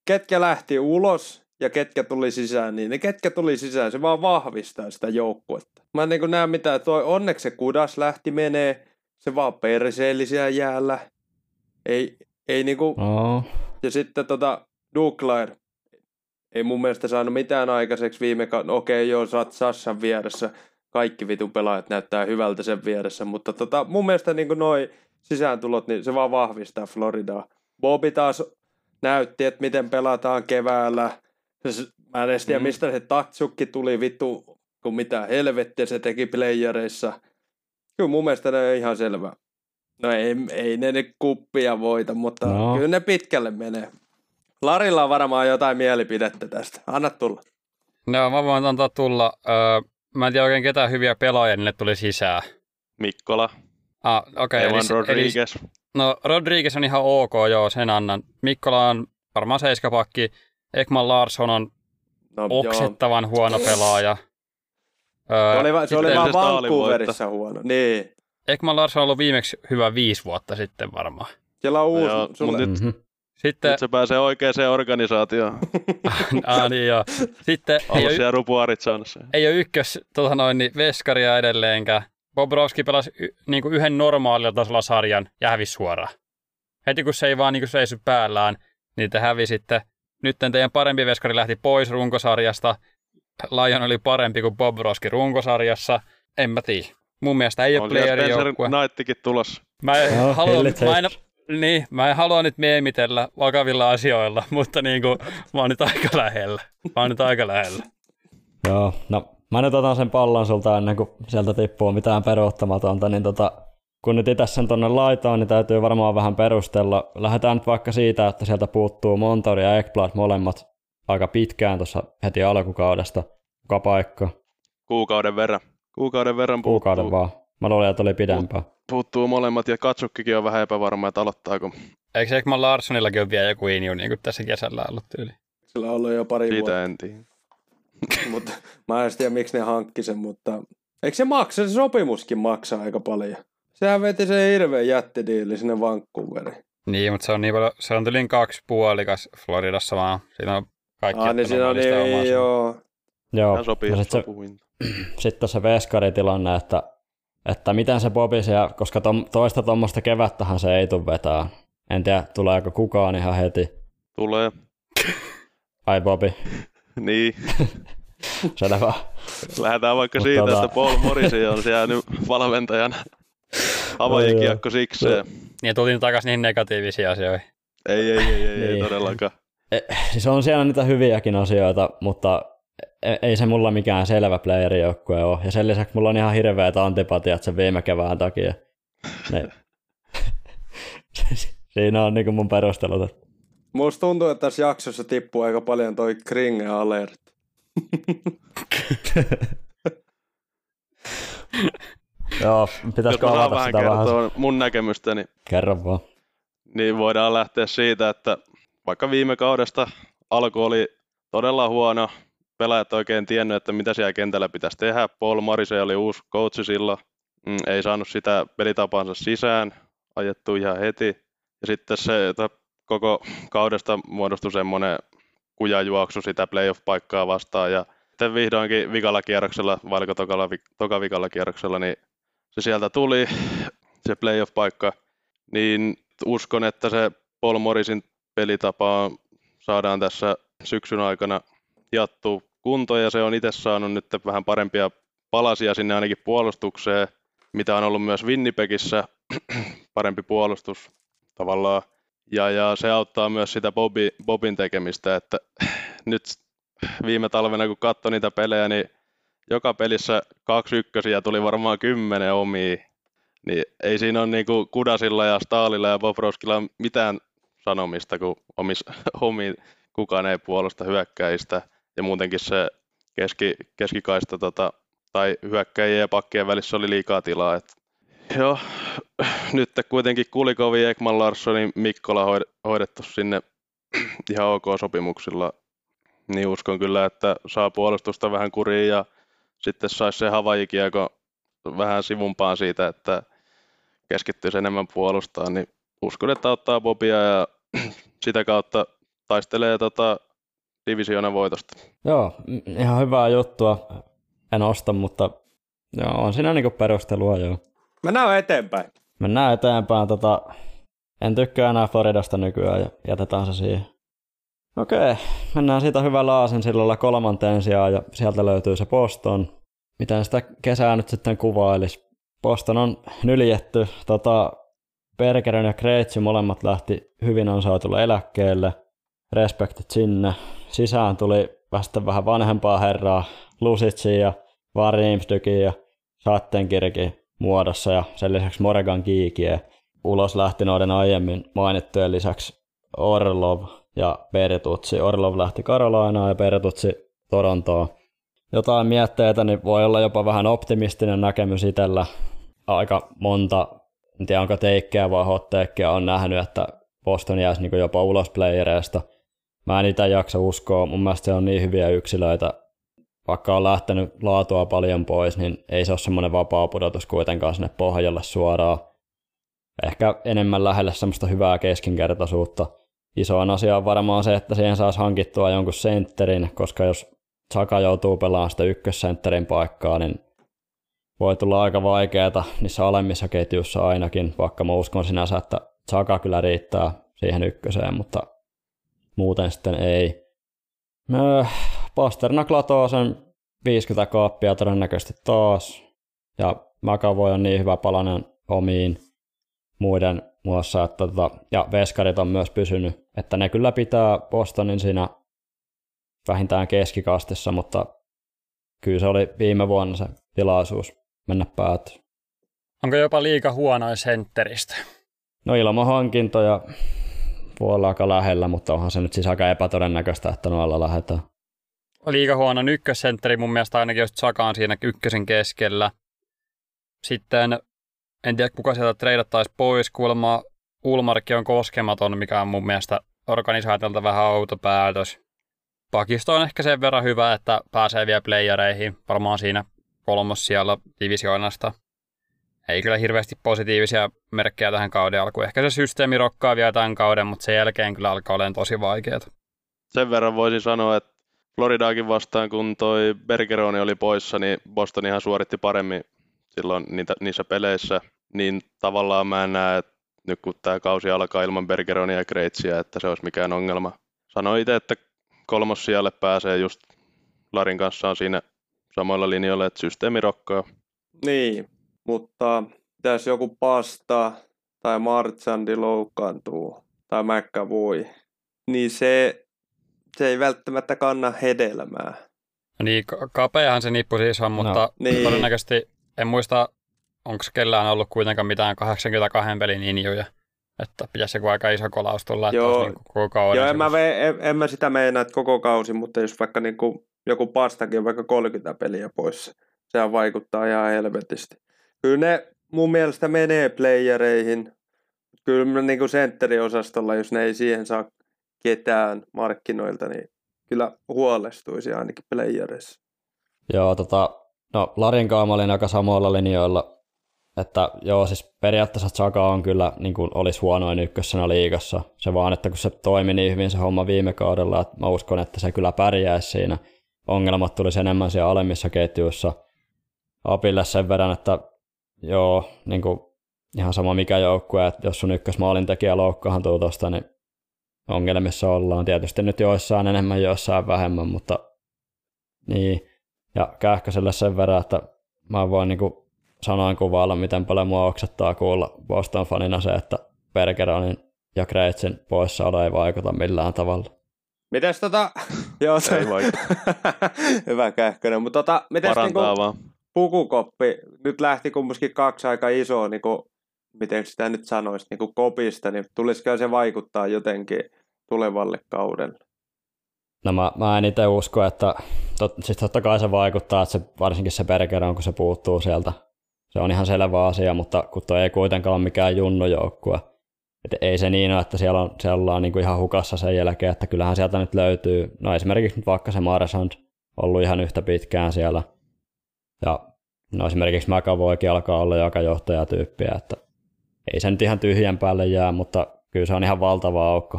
Speaker 3: ketkä lähti ulos ja ketkä tuli sisään, niin ne ketkä tuli sisään, se vaan vahvistaa sitä joukkuetta. Mä en niinku näe mitään, toi onneksi se kudas lähti menee, se vaan perseellisiä jäällä. Ei, ei niinku,
Speaker 1: No,
Speaker 3: ja sitten tota Duclair, ei mun mielestä saanut mitään aikaiseksi viime kaudella. Okei, joo, sä oot Sassan vieressä. Kaikki vitun pelaajat näyttää hyvältä sen vieressä, mutta tota, mun mielestä niin noi sisääntulot, niin se vaan vahvistaa Floridaa. Bobby taas näytti, että miten pelataan keväällä. Mä en edes tiedä,
Speaker 2: Mm.
Speaker 3: mistä se Tatsukki tuli vittu, kun mitä helvettiä se teki playereissa. Kyllä mun mielestä ne on ihan selvä. No ei, ei ne nyt kuppia voita, mutta
Speaker 1: No.
Speaker 3: kyllä ne pitkälle menee. Larilla on varmaan jotain mielipidettä tästä. Anna tulla.
Speaker 4: No, mä voin antaa tulla. Öö, mä en tiedä oikein ketään hyviä pelaajia niille tuli sisään.
Speaker 2: Mikkola,
Speaker 4: Ah, okei.
Speaker 2: okay,
Speaker 4: eli,
Speaker 2: Evan
Speaker 4: eli,
Speaker 2: Rodriguez.
Speaker 4: no, Rodriguez on ihan ok, joo, sen annan. Mikkola on varmaan seiskapakki. Ekman Larsson on
Speaker 3: No, joo.
Speaker 4: oksettavan huono pelaaja. Öö,
Speaker 3: Se oli, va- se oli vaan Vancouverissa huono. Niin.
Speaker 4: Ekman Larsson on ollut viimeksi hyvä viisi vuotta sitten varmaan.
Speaker 3: Siellä on uusi.
Speaker 2: Joo,
Speaker 3: sulle...
Speaker 2: mut nyt-
Speaker 1: mhm.
Speaker 4: Sitten,
Speaker 2: Nyt se pääsee oikeaan organisaatioon.
Speaker 4: ah, niin joo. Sitten ei
Speaker 2: Ollut
Speaker 4: ole,
Speaker 2: siellä Rupu Arizonassa.
Speaker 4: ei ole ykkös tota noin, niin veskaria edelleenkään. Bobrovski pelasi y, niin kuin yhden normaalilla tasolla sarjan ja hävisi suoraan. Heti kun se ei vaan niin kuin seisy päällään, niin te hävisitte. Nyt teidän parempi veskari lähti pois runkosarjasta. Lion oli parempi kuin Bobrovski runkosarjassa. En mä tiedä. Mun mielestä ei ole
Speaker 2: On siellä
Speaker 4: playerin
Speaker 2: Spencer
Speaker 4: joukkue.
Speaker 2: Knighttikin tulossa.
Speaker 4: Mä en,
Speaker 1: Joo,
Speaker 4: halua, mä, en, niin, mä en halua nyt meemitellä vakavilla asioilla, mutta niin kuin, mä oon nyt aika lähellä. Mä oon nyt aika lähellä.
Speaker 1: Joo, no mä nyt otan sen pallon sulta ennen kuin sieltä tippuu mitään peruuttamatonta, niin tota, kun nyt itse sen tonne laitaan, niin täytyy varmaan vähän perustella. Lähdetään nyt vaikka siitä, että sieltä puuttuu Montori ja Ekblad molemmat aika pitkään tuossa heti alkukaudesta. Kuka paikka?
Speaker 2: Kuukauden verran. Kuukauden verran puuttuu,
Speaker 1: Kuukauden vaan. Mä luulen, että oli pidempään.
Speaker 2: puuttuu molemmat ja Katsukkikin on vähän epävarma, että aloittaako.
Speaker 4: Eikö Ekman Larssonillakin ole vielä joku inju, niin kuin tässä kesällä ollut tyyli?
Speaker 3: Sillä on ollut jo pari vuotta.
Speaker 2: Siitä en tiedä.
Speaker 3: mutta mä en tiedä, miksi ne hankki sen, mutta eikö se maksa, se sopimuskin maksaa aika paljon. Sehän veti se hirveän jättidiili sinne Vancouveriin.
Speaker 4: Niin, mutta se on niin paljon, se on tylin kaksi puolikas Floridassa vaan. Siinä on kaikki
Speaker 3: Ah, niin siinä
Speaker 4: omaa
Speaker 3: niin,
Speaker 4: sun-
Speaker 3: joo.
Speaker 1: Joo,
Speaker 2: Hän sopii
Speaker 1: ja
Speaker 2: no
Speaker 1: sitten sit se veskaritilanne, että, että miten se Bobi siellä, koska tom, toista tuommoista kevättähän se ei tule vetää. En tiedä, tuleeko kukaan ihan heti.
Speaker 2: Tulee.
Speaker 1: Ai Bobi,
Speaker 2: Niin.
Speaker 1: selvä.
Speaker 2: Lähdetään vaikka
Speaker 1: Mut
Speaker 2: siitä,
Speaker 1: tota-
Speaker 2: että Paul Morrissey on siellä nyt valmentajana. Avajikiekko sikseen.
Speaker 4: Niin, tultiin takaisin niihin negatiivisiin asioihin.
Speaker 2: Ei, ei, ei, ei, ei
Speaker 1: Niin.
Speaker 2: todellakaan.
Speaker 1: Siis on siellä niitä hyviäkin asioita, mutta e- ei se mulla mikään selvä playerijoukkue ole. Ja sen lisäksi mulla on ihan hirveät antipatiat sen viime kevään takia. Ne... Siinä on niinku mun perustelut.
Speaker 3: Musta tuntuu, että tässä jaksossa tippuu aika paljon toi Kringe Alert.
Speaker 1: Joo, pitäisikö avata
Speaker 2: vähän
Speaker 1: sitä vähän?
Speaker 2: kertoa mun näkemystäni,
Speaker 1: Kerro vaan.
Speaker 2: niin voidaan lähteä siitä, että vaikka viime kaudesta alku oli todella huono, pelaajat oikein tiennyt, että mitä siellä kentällä pitäisi tehdä. Paul Marise oli uusi coachi silloin, mm, ei saanut sitä pelitapansa sisään, ajettu ihan heti. Ja sitten se, että koko kaudesta muodostui semmoinen kujajuoksu sitä playoff-paikkaa vastaan ja sitten vihdoinkin vikalla kierroksella, vai oliko tokalla, toka vikalla kierroksella, niin se sieltä tuli, se playoff-paikka, niin uskon, että se Paul Morrisin pelitapa saadaan tässä syksyn aikana jattuu kuntoon ja se on itse saanut nyt vähän parempia palasia sinne ainakin puolustukseen, mitä on ollut myös Winnipegissä, parempi puolustus tavallaan. Ja, ja se auttaa myös sitä Bobby, Bobin tekemistä, että nyt viime talvena kun katsoi niitä pelejä, niin joka pelissä kaksi ykkösiä tuli varmaan kymmenen omia. Niin ei siinä ole niinku Kudasilla ja Staalilla ja Bobrovskilla mitään sanomista, kun omis, omi, kukaan ei puolusta hyökkäistä. Ja muutenkin se keski, keskikaista tota, tai hyökkäjien ja pakkien välissä oli liikaa tilaa. Et, joo, nyt kuitenkin Kulikovi, Ekman Larssonin, Mikkola hoidettu sinne ihan ok sopimuksilla, niin uskon kyllä, että saa puolustusta vähän kuriin ja sitten saisi se Havajikiekko vähän sivumpaan siitä, että keskittyisi enemmän puolustaa, niin uskon, että ottaa Bobia ja sitä kautta taistelee tota divisioonan voitosta.
Speaker 1: Joo, ihan hyvää juttua. En osta, mutta joo, on siinä niinku perustelua joo.
Speaker 3: Mennään eteenpäin.
Speaker 1: Mennään eteenpäin. Tota, en tykkää enää Floridasta nykyään ja jätetään se siihen. Okei, mennään siitä hyvällä sillalla kolmanteen sijaan ja sieltä löytyy se Boston. Miten sitä kesää nyt sitten kuvailisi? Boston on nyljetty. Tota, Bergeron ja Kreitsi molemmat lähti hyvin ansaitulla eläkkeelle. Respektit sinne. Sisään tuli vasta vähän vanhempaa herraa Lusitsi ja Varimstykin ja Schattenkirki muodossa ja sen lisäksi Morgan Kiikie. Ulos lähti noiden aiemmin mainittujen lisäksi Orlov ja Bertutsi. Orlov lähti Karolainaan ja Bertutsi Torontoon. Jotain mietteitä, niin voi olla jopa vähän optimistinen näkemys itsellä. Aika monta, en tiedä onko teikkeä vai hotteekkeä, on nähnyt, että Boston jäisi niin jopa ulos playereista. Mä en itse jaksa uskoa, mun mielestä se on niin hyviä yksilöitä. Vaikka on lähtenyt laatua paljon pois, niin ei se ole semmoinen vapaa pudotus kuitenkaan sinne pohjalle suoraan. Ehkä enemmän lähelle semmoista hyvää keskinkertaisuutta – isoin asia on varmaan se, että siihen saisi hankittua jonkun sentterin, koska jos Saka joutuu pelaamaan sitä ykkössentterin paikkaa, niin voi tulla aika vaikeaa niissä alemmissa ketjuissa ainakin, vaikka mä uskon sinänsä, että Saka kyllä riittää siihen ykköseen, mutta muuten sitten ei. Pasternak latoo sen 50 kaappia todennäköisesti taas, ja McAvoy on niin hyvä palanen omiin muiden muassa, että tota, ja veskarit on myös pysynyt, että ne kyllä pitää Bostonin siinä vähintään keskikastissa, mutta kyllä se oli viime vuonna se tilaisuus mennä päätyyn.
Speaker 4: Onko jopa liika huonoin sentteristä?
Speaker 1: No ilman hankintoja voi olla aika lähellä, mutta onhan se nyt siis aika epätodennäköistä, että noilla lähdetään.
Speaker 4: Liika huono ykkössentteri mun mielestä ainakin just Saka on siinä ykkösen keskellä. Sitten en tiedä kuka sieltä treidattaisi pois, kuulemma Ulmarkki on koskematon, mikä on mun mielestä organisaatilta vähän outo päätös. Pakisto on ehkä sen verran hyvä, että pääsee vielä playereihin, varmaan siinä kolmos siellä divisioonasta. Ei kyllä hirveästi positiivisia merkkejä tähän kauden alkuun. Ehkä se systeemi rokkaa vielä tämän kauden, mutta sen jälkeen kyllä alkaa olemaan tosi vaikeaa.
Speaker 2: Sen verran voisin sanoa, että Floridaakin vastaan, kun toi Bergeroni oli poissa, niin Boston ihan suoritti paremmin silloin niitä, niissä peleissä, niin tavallaan mä en näe, että nyt kun tämä kausi alkaa ilman Bergeronia ja Kreitsiä, että se olisi mikään ongelma. Sanoin itse, että kolmossijalle pääsee just Larin kanssa on siinä samoilla linjoilla, että systeemi rokkaa.
Speaker 3: Niin, mutta jos joku pasta tai Marchandi loukkaantuu tai voi, niin se, se ei välttämättä kanna hedelmää.
Speaker 4: No niin, kapeahan se nippu siis on, mutta no, niin. todennäköisesti en muista, onko kellään ollut kuitenkaan mitään 82 pelin injuja. Että pitäisi joku aika iso kolaus tulla, että Joo, niin koko kauden.
Speaker 3: Joo, en mä, ve, en, en, mä sitä meinaa, että koko kausi, mutta jos vaikka niin kuin, joku pastakin vaikka 30 peliä pois, sehän vaikuttaa ihan helvetisti. Kyllä ne mun mielestä menee playereihin. Kyllä niin kuin sentteriosastolla, jos ne ei siihen saa ketään markkinoilta, niin kyllä huolestuisi ainakin playereissa.
Speaker 1: Joo, tota, No Larin kanssa olin aika samoilla linjoilla, että joo, siis periaatteessa Chaka on kyllä, niin kuin olisi huonoin ykkössenä liigassa. Se vaan, että kun se toimi niin hyvin se homma viime kaudella, että mä uskon, että se kyllä pärjäisi siinä. Ongelmat tulisi enemmän siellä alemmissa ketjuissa. Apille sen verran, että joo, niin kuin ihan sama mikä joukkue, että jos sun ykkösmaalintekijä loukkaantuu tuosta, niin ongelmissa ollaan. Tietysti nyt joissain enemmän, joissain vähemmän, mutta niin, ja Kähköselle sen verran, että mä voin niin sanoin kuvailla, miten paljon mua oksettaa kuulla Boston fanina se, että Bergeronin ja Kreitsin poissaolo ei vaikuta millään tavalla.
Speaker 3: Mites tota, Joo, se
Speaker 2: Ei vaikka.
Speaker 3: Hyvä kähkönen. Mutta tota, miten
Speaker 2: Parantaa
Speaker 3: niinku
Speaker 2: vaan.
Speaker 3: pukukoppi, nyt lähti kumminkin kaksi aika isoa, niinku, miten sitä nyt sanoisi, niinku kopista, niin tulisiko se vaikuttaa jotenkin tulevalle kaudelle?
Speaker 1: No mä, mä en itse usko, että tot, siis totta kai se vaikuttaa, että se, varsinkin se Bergeron, kun se puuttuu sieltä. Se on ihan selvä asia, mutta kun toi ei kuitenkaan ole mikään junnujoukkue. Et ei se niin ole, että siellä, on, siellä ollaan niinku ihan hukassa sen jälkeen, että kyllähän sieltä nyt löytyy, no esimerkiksi nyt vaikka se Marsand ollut ihan yhtä pitkään siellä. Ja no esimerkiksi McAvoykin alkaa olla jo aika johtajatyyppiä, että ei se nyt ihan tyhjän päälle jää, mutta kyllä se on ihan valtava aukko.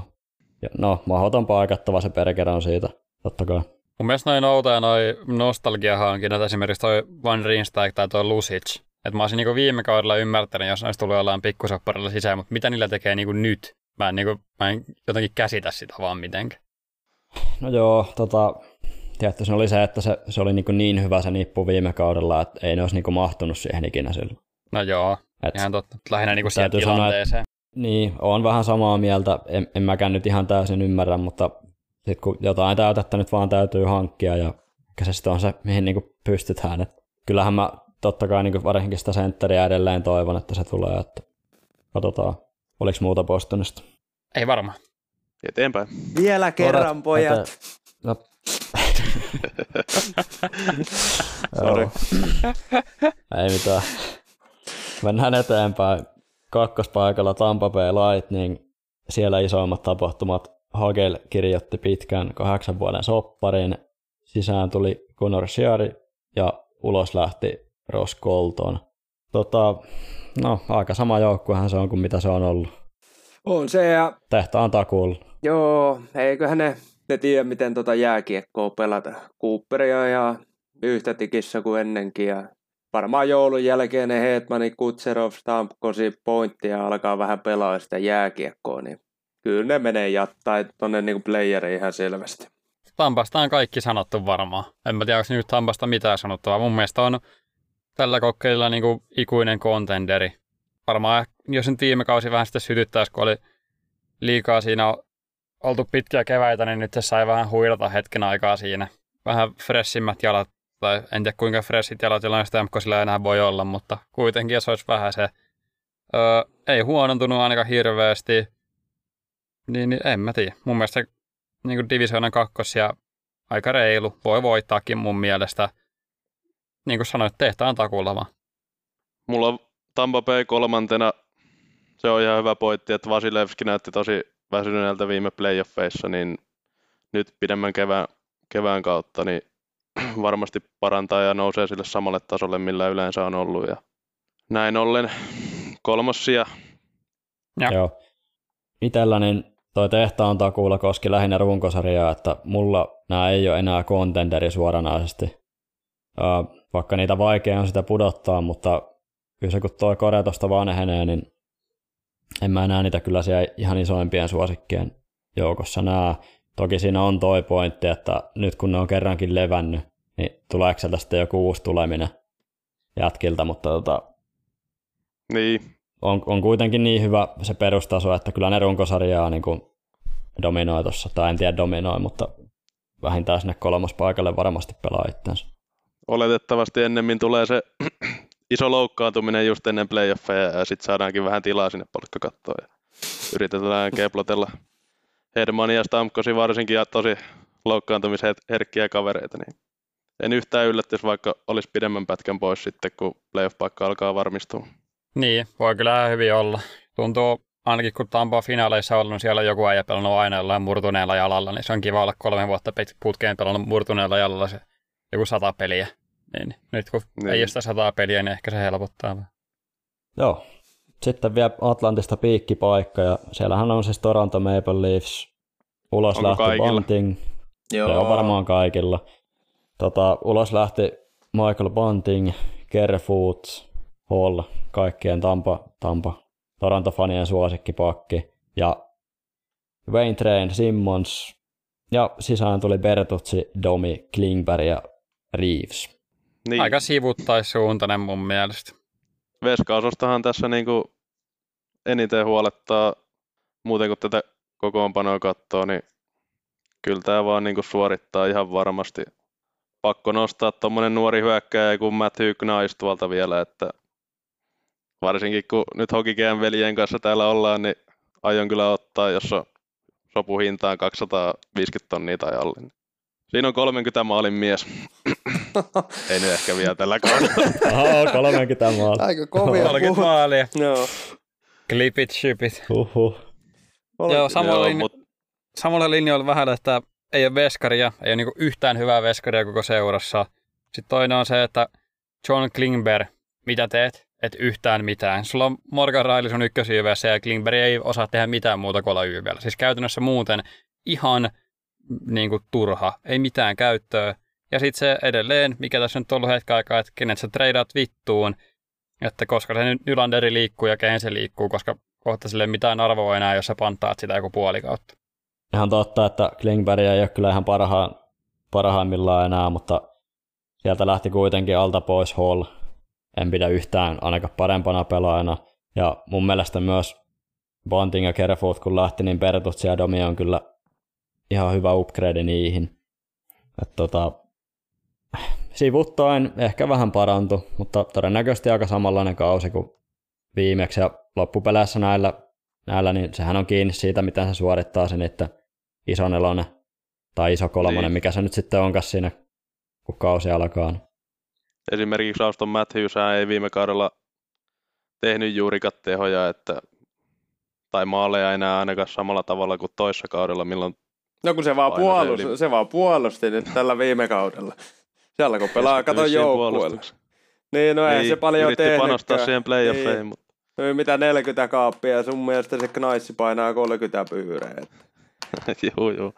Speaker 1: Ja no, mahdoton paikattava se Bergeron siitä, totta kai.
Speaker 4: Mun mielestä noin outoja noin nostalgiahankinnat, esimerkiksi toi Van Rienstijk tai toi Lusic. Että mä olisin niinku viime kaudella ymmärtänyt, jos ne olisi tullut jollain pikkusopparilla sisään, mutta mitä niillä tekee niinku nyt? Mä en, niinku, mä en jotenkin käsitä sitä vaan mitenkään.
Speaker 1: No joo, tota, tietysti se oli se, että se, se oli niin, niin hyvä se nippu viime kaudella, että ei ne olisi niin mahtunut siihen ikinä sillä.
Speaker 4: No joo,
Speaker 1: Et,
Speaker 4: ihan totta. Lähinnä niinku siihen
Speaker 1: täytyy sanoa,
Speaker 4: tilanteeseen.
Speaker 1: Niin, on vähän samaa mieltä, en, en mäkään nyt ihan täysin ymmärrä, mutta sitten kun jotain täytettä nyt vaan täytyy hankkia ja se sitten on se, mihin niin pystytään. Et kyllähän mä totta kai niin varsinkin sitä sentteriä edelleen toivon, että se tulee, että katsotaan, oliko muuta Bostonista.
Speaker 4: Ei varmaan.
Speaker 2: Eteenpäin.
Speaker 3: Vielä kerran,
Speaker 1: Otat-
Speaker 3: pojat.
Speaker 1: ete- No. Joo. Ei mitään. Mennään eteenpäin. Kakkospaikalla Tampa Bay Lightning. Siellä isoimmat tapahtumat. Hagel kirjoitti pitkän kahdeksan vuoden sopparin. Sisään tuli Conor Sciari ja ulos lähti Ross Colton. Tota, no, aika sama joukkuehan se on kuin mitä se on ollut.
Speaker 3: On se ja
Speaker 1: Tehtaan takuulla.
Speaker 3: joo, eiköhän ne, ne tiedä miten tota jääkiekkoa pelata. Cooperia ihan yhtä tikissä kuin ennenkin ja varmaan joulun jälkeen ne Hetmani, Kutserov, Stamkosi, pointtia alkaa vähän pelaa sitä jääkiekkoa, niin kyllä ne menee jattaa tonne niinku playeriin ihan selvästi.
Speaker 4: Tampasta on kaikki sanottu varmaan. En mä tiedä, onko nyt Tampasta mitään sanottavaa. Mun mielestä on tällä kokeilla niinku ikuinen kontenderi. Varmaan jos sen tiimekausi vähän sitten sytyttäisi, kun oli liikaa siinä oltu pitkiä keväitä, niin nyt se sai vähän huilata hetken aikaa siinä. Vähän fressimmät jalat, tai en tiedä kuinka freshit jalat jollain Stamkosilla enää voi olla, mutta kuitenkin jos olisi vähän se, öö, ei huonontunut ainakaan hirveästi, niin, niin en mä tiedä. Mun mielestä niin kuin divisioonan kakkos ja aika reilu. Voi voittaakin mun mielestä. Niin kuin sanoit, tehtaan takuulla vaan.
Speaker 2: Mulla on Tampa Bay kolmantena. Se on ihan hyvä pointti, että Vasilevski näytti tosi väsyneeltä viime playoffeissa, niin nyt pidemmän kevään, kevään kautta niin varmasti parantaa ja nousee sille samalle tasolle, millä yleensä on ollut. Ja näin ollen kolmossia.
Speaker 4: Ja.
Speaker 1: Joo. Itellä niin toi tehtaan takuulla koski lähinnä runkosarjaa, että mulla nämä ei ole enää kontenderi suoranaisesti. Vaikka niitä vaikea on sitä pudottaa, mutta kyllä se kun toi kore tosta vanhenee, niin en mä enää niitä kyllä siellä ihan isoimpien suosikkien joukossa näe. Toki siinä on toi pointti, että nyt kun ne on kerrankin levännyt, niin tuleeko sieltä sitten joku uusi tuleminen jätkiltä, mutta tota,
Speaker 2: Niin,
Speaker 1: on, on kuitenkin niin hyvä se perustaso, että kyllä ne runkosarjaa niin kuin dominoi tuossa, tai en tiedä dominoi, mutta vähintään sinne kolmospaikalle varmasti pelaa itsensä.
Speaker 2: Oletettavasti ennemmin tulee se iso loukkaantuminen just ennen playoffeja ja sitten saadaankin vähän tilaa sinne palkkakattoon ja yritetään keplotella Hedmania ja Stamkosi varsinkin ja tosi loukkaantumisherkkiä kavereita, niin en yhtään yllättyisi, vaikka olisi pidemmän pätkän pois sitten, kun playoff-paikka alkaa varmistua.
Speaker 4: Niin, voi kyllä hyvin olla. Tuntuu, ainakin kun Tampa finaaleissa ollut, niin siellä joku äijä pelannut aina jollain murtuneella jalalla, niin se on kiva olla kolme vuotta putkeen pelannut murtuneella jalalla se joku sata peliä. Niin, nyt kun
Speaker 2: Niin.
Speaker 4: niin. ei ole sitä sataa peliä, niin ehkä se helpottaa. vähän.
Speaker 1: Joo. Sitten vielä Atlantista piikkipaikka, ja siellähän on siis Toronto Maple Leafs, ulos
Speaker 2: Onko
Speaker 1: lähti
Speaker 2: kaikilla?
Speaker 1: Bunting, se on varmaan kaikilla. Tota, ulos lähti Michael Bunting, Kerfoot, Hall, kaikkien Tampa, Tampa, Toronto-fanien suosikkipakki. Ja Wayne Train, Simmons ja sisään tuli Bertuzzi, Domi, Klingberg ja Reeves.
Speaker 2: Niin,
Speaker 4: Aika sivuttaissuuntainen mun mielestä.
Speaker 2: Veskausostahan tässä niinku eniten huolettaa muuten kuin tätä kokoonpanoa katsoo, niin kyllä tämä vaan niinku suorittaa ihan varmasti. Pakko nostaa tuommoinen nuori hyökkäjä kuin Matthew Knice tuolta vielä, että varsinkin kun nyt Hokikeen veljen kanssa täällä ollaan, niin aion kyllä ottaa, jos on sopuhintaan 250 tonnia tai alle. Siinä on 30 maalin mies. Ei nyt ehkä vielä tällä kaudella.
Speaker 1: Oho, 30 maalia.
Speaker 3: Aika kovia
Speaker 4: 30
Speaker 3: puhut.
Speaker 4: maalia.
Speaker 3: Joo.
Speaker 4: Clip it, ship it.
Speaker 1: Huhhuh.
Speaker 4: Joo, samalla,
Speaker 2: Joo,
Speaker 4: linja-
Speaker 2: mut
Speaker 4: samalla linjoilla vähän, että ei ole veskaria, ei ole niinku yhtään hyvää veskaria koko seurassa. Sitten toinen on se, että John Klingberg, mitä teet? Et yhtään mitään. Sulla on Morgan Riley sun ykkösYVssä ja Klingberg ei osaa tehdä mitään muuta kuin olla YVllä. Siis käytännössä muuten ihan niin kuin turha, ei mitään käyttöä. Ja sitten se edelleen, mikä tässä nyt on ollut hetken aikaa, että kenet sä treidaat vittuun, että koska se nyt Nylanderi liikkuu ja kehen se liikkuu, koska kohta sille mitään arvoa enää, jos sä pantaat sitä joku puoli kautta.
Speaker 1: Ihan totta, että Klingberg ei ole kyllä ihan parhaan, parhaimmillaan enää, mutta sieltä lähti kuitenkin alta pois Hall. En pidä yhtään ainakaan parempana pelaajana. Ja mun mielestä myös Bunting ja Kerfoot kun lähti, niin Bertutsi ja Domi on kyllä ihan hyvä upgrade niihin. Et tota, sivuttain ehkä vähän parantu, mutta todennäköisesti aika samanlainen kausi kuin viimeksi. Ja loppupeleissä näillä, näillä niin sehän on kiinni siitä, miten se suorittaa sen itse iso nelonen tai iso kolmonen,
Speaker 2: Niin.
Speaker 1: mikä se nyt sitten onkaan siinä, kun kausi alkaa.
Speaker 2: esimerkiksi Auston Matthews ei viime kaudella tehnyt juurikaan tehoja, että, tai maaleja enää ainakaan samalla tavalla kuin toissa kaudella, milloin
Speaker 3: No kun se vaan, puolusti, se vaan puolusti nyt tällä viime kaudella. Siellä kun pelaa, kato joukkueella. Niin, no ei
Speaker 2: Niin,
Speaker 3: se paljon
Speaker 2: yritti
Speaker 3: tehnytkään.
Speaker 2: panostaa siihen playoffeihin,
Speaker 3: Niin.
Speaker 2: mutta
Speaker 3: No, mitä 40 kaappia ja sun mielestä se knaissi painaa 30 pyyreä.
Speaker 2: juu, juu.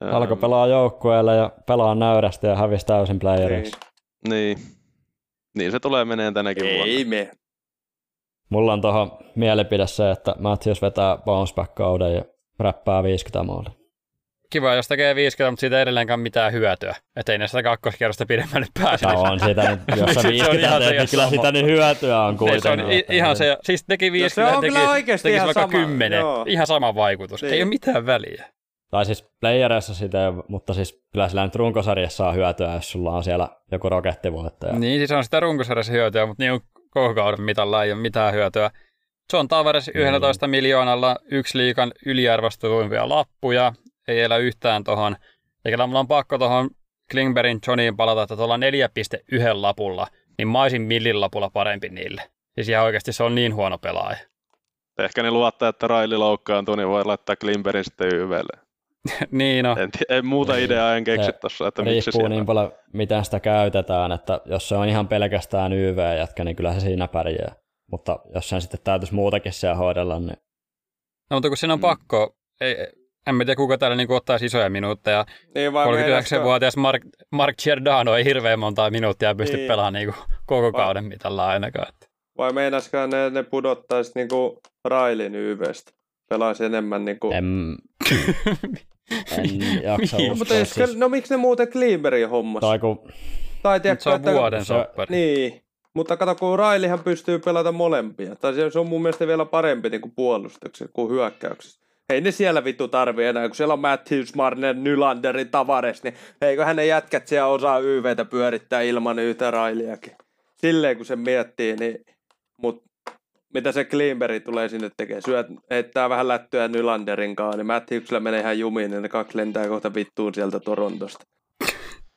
Speaker 1: Alkoi pelaa joukkueelle ja pelaa nöyrästi ja hävisi täysin
Speaker 3: Niin.
Speaker 1: playeriksi.
Speaker 2: Niin. niin se tulee meneen tänäkin vuonna.
Speaker 3: Ei me.
Speaker 1: Mulla on tuohon mielipide se, että Matthews vetää bounce back kauden ja räppää 50 maalia.
Speaker 4: Kiva, jos tekee 50, mutta siitä ei edelleenkään mitään hyötyä. Että ei ne sitä kakkoskierrosta pidemmälle pääse.
Speaker 1: Ja on siitä nyt, jos sä
Speaker 4: Se on
Speaker 1: 50
Speaker 4: ihan
Speaker 1: teet, niin kyllä sitä niin hyötyä on
Speaker 4: Niin, se on
Speaker 1: kuitenkin.
Speaker 4: i- ihan se, siis teki 50,
Speaker 3: on
Speaker 4: teki,
Speaker 3: oikeasti
Speaker 4: teki
Speaker 3: ihan
Speaker 4: vaikka
Speaker 3: sama,
Speaker 4: 10,
Speaker 3: joo.
Speaker 4: ihan sama vaikutus.
Speaker 3: Niin.
Speaker 4: Ei ole mitään väliä.
Speaker 1: Tai siis playereissa sitä, mutta siis kyllä sillä nyt runkosarjassa saa hyötyä, jos sulla on siellä joku rokettivoittaja.
Speaker 4: Niin, siis on sitä runkosarjassa hyötyä, mutta niin on koko kauden mitalla ei ole mitään hyötyä. John Tavares 11 miljoonalla yksi liikan yliarvostetuimpia lappuja, ei elä yhtään tohon. Ja kyllä mulla on pakko tohon Klingbergin Johniin palata, että tuolla 4.1 lapulla, niin mä olisin millin lapulla parempi niille. Siis ihan oikeasti se on niin huono pelaaja.
Speaker 2: Ehkä ne luottaa, että Raili loukkaantuu, niin voi laittaa Klimberin sitten YVlle.
Speaker 4: niin no,
Speaker 2: En, en muuta
Speaker 1: Niin.
Speaker 2: ideaa en keksi
Speaker 1: Se
Speaker 2: tossa, että miksi siellä.
Speaker 1: niin paljon, miten sitä käytetään, että jos se on ihan pelkästään YV-jätkä, niin kyllä se siinä pärjää. Mutta jos sen sitten täytyisi muutakin siellä hoidella, niin
Speaker 4: no mutta kun siinä on
Speaker 2: Mm.
Speaker 4: pakko, ei, en tiedä kuka täällä niin ottaisi isoja minuutteja.
Speaker 3: Niin vai
Speaker 4: 39-vuotias Mark, Mark Giordano ei hirveän montaa minuuttia pysty
Speaker 3: Niin.
Speaker 4: pelaamaan niin kuin koko kauden mitalla ainakaan. Että
Speaker 3: Vai meinaskaan ne, ne pudottaisi niinku Railin YVstä? Pelaisi enemmän niinku...
Speaker 1: en, en jaksa
Speaker 4: Niin,
Speaker 3: mutta jos,
Speaker 1: Siis,
Speaker 3: no miksi ne muuten Klimberin hommas?
Speaker 1: tai kun,
Speaker 3: Tai tiedätkö,
Speaker 4: se on
Speaker 3: että...
Speaker 4: vuoden
Speaker 1: se-
Speaker 4: soppari.
Speaker 3: Niin, mutta kato, kun Railihan pystyy pelata molempia. Tai se on mun mielestä vielä parempi niin kuin puolustuksessa kuin hyökkäyksessä. Ei ne siellä vittu tarvi enää, kun siellä on Matthews, Marner, Nylanderi, Tavares, niin eiköhän ne jätkät siellä osaa YVtä pyörittää ilman yhtä Railiakin. Silleen kun se miettii, niin mut mitä se Klimberg tulee sinne tekemään? Syöt, heittää vähän lättyä Nylanderin kanssa, niin Matthewsillä menee ihan jumiin, niin ne kaksi lentää kohta vittuun sieltä Torontosta.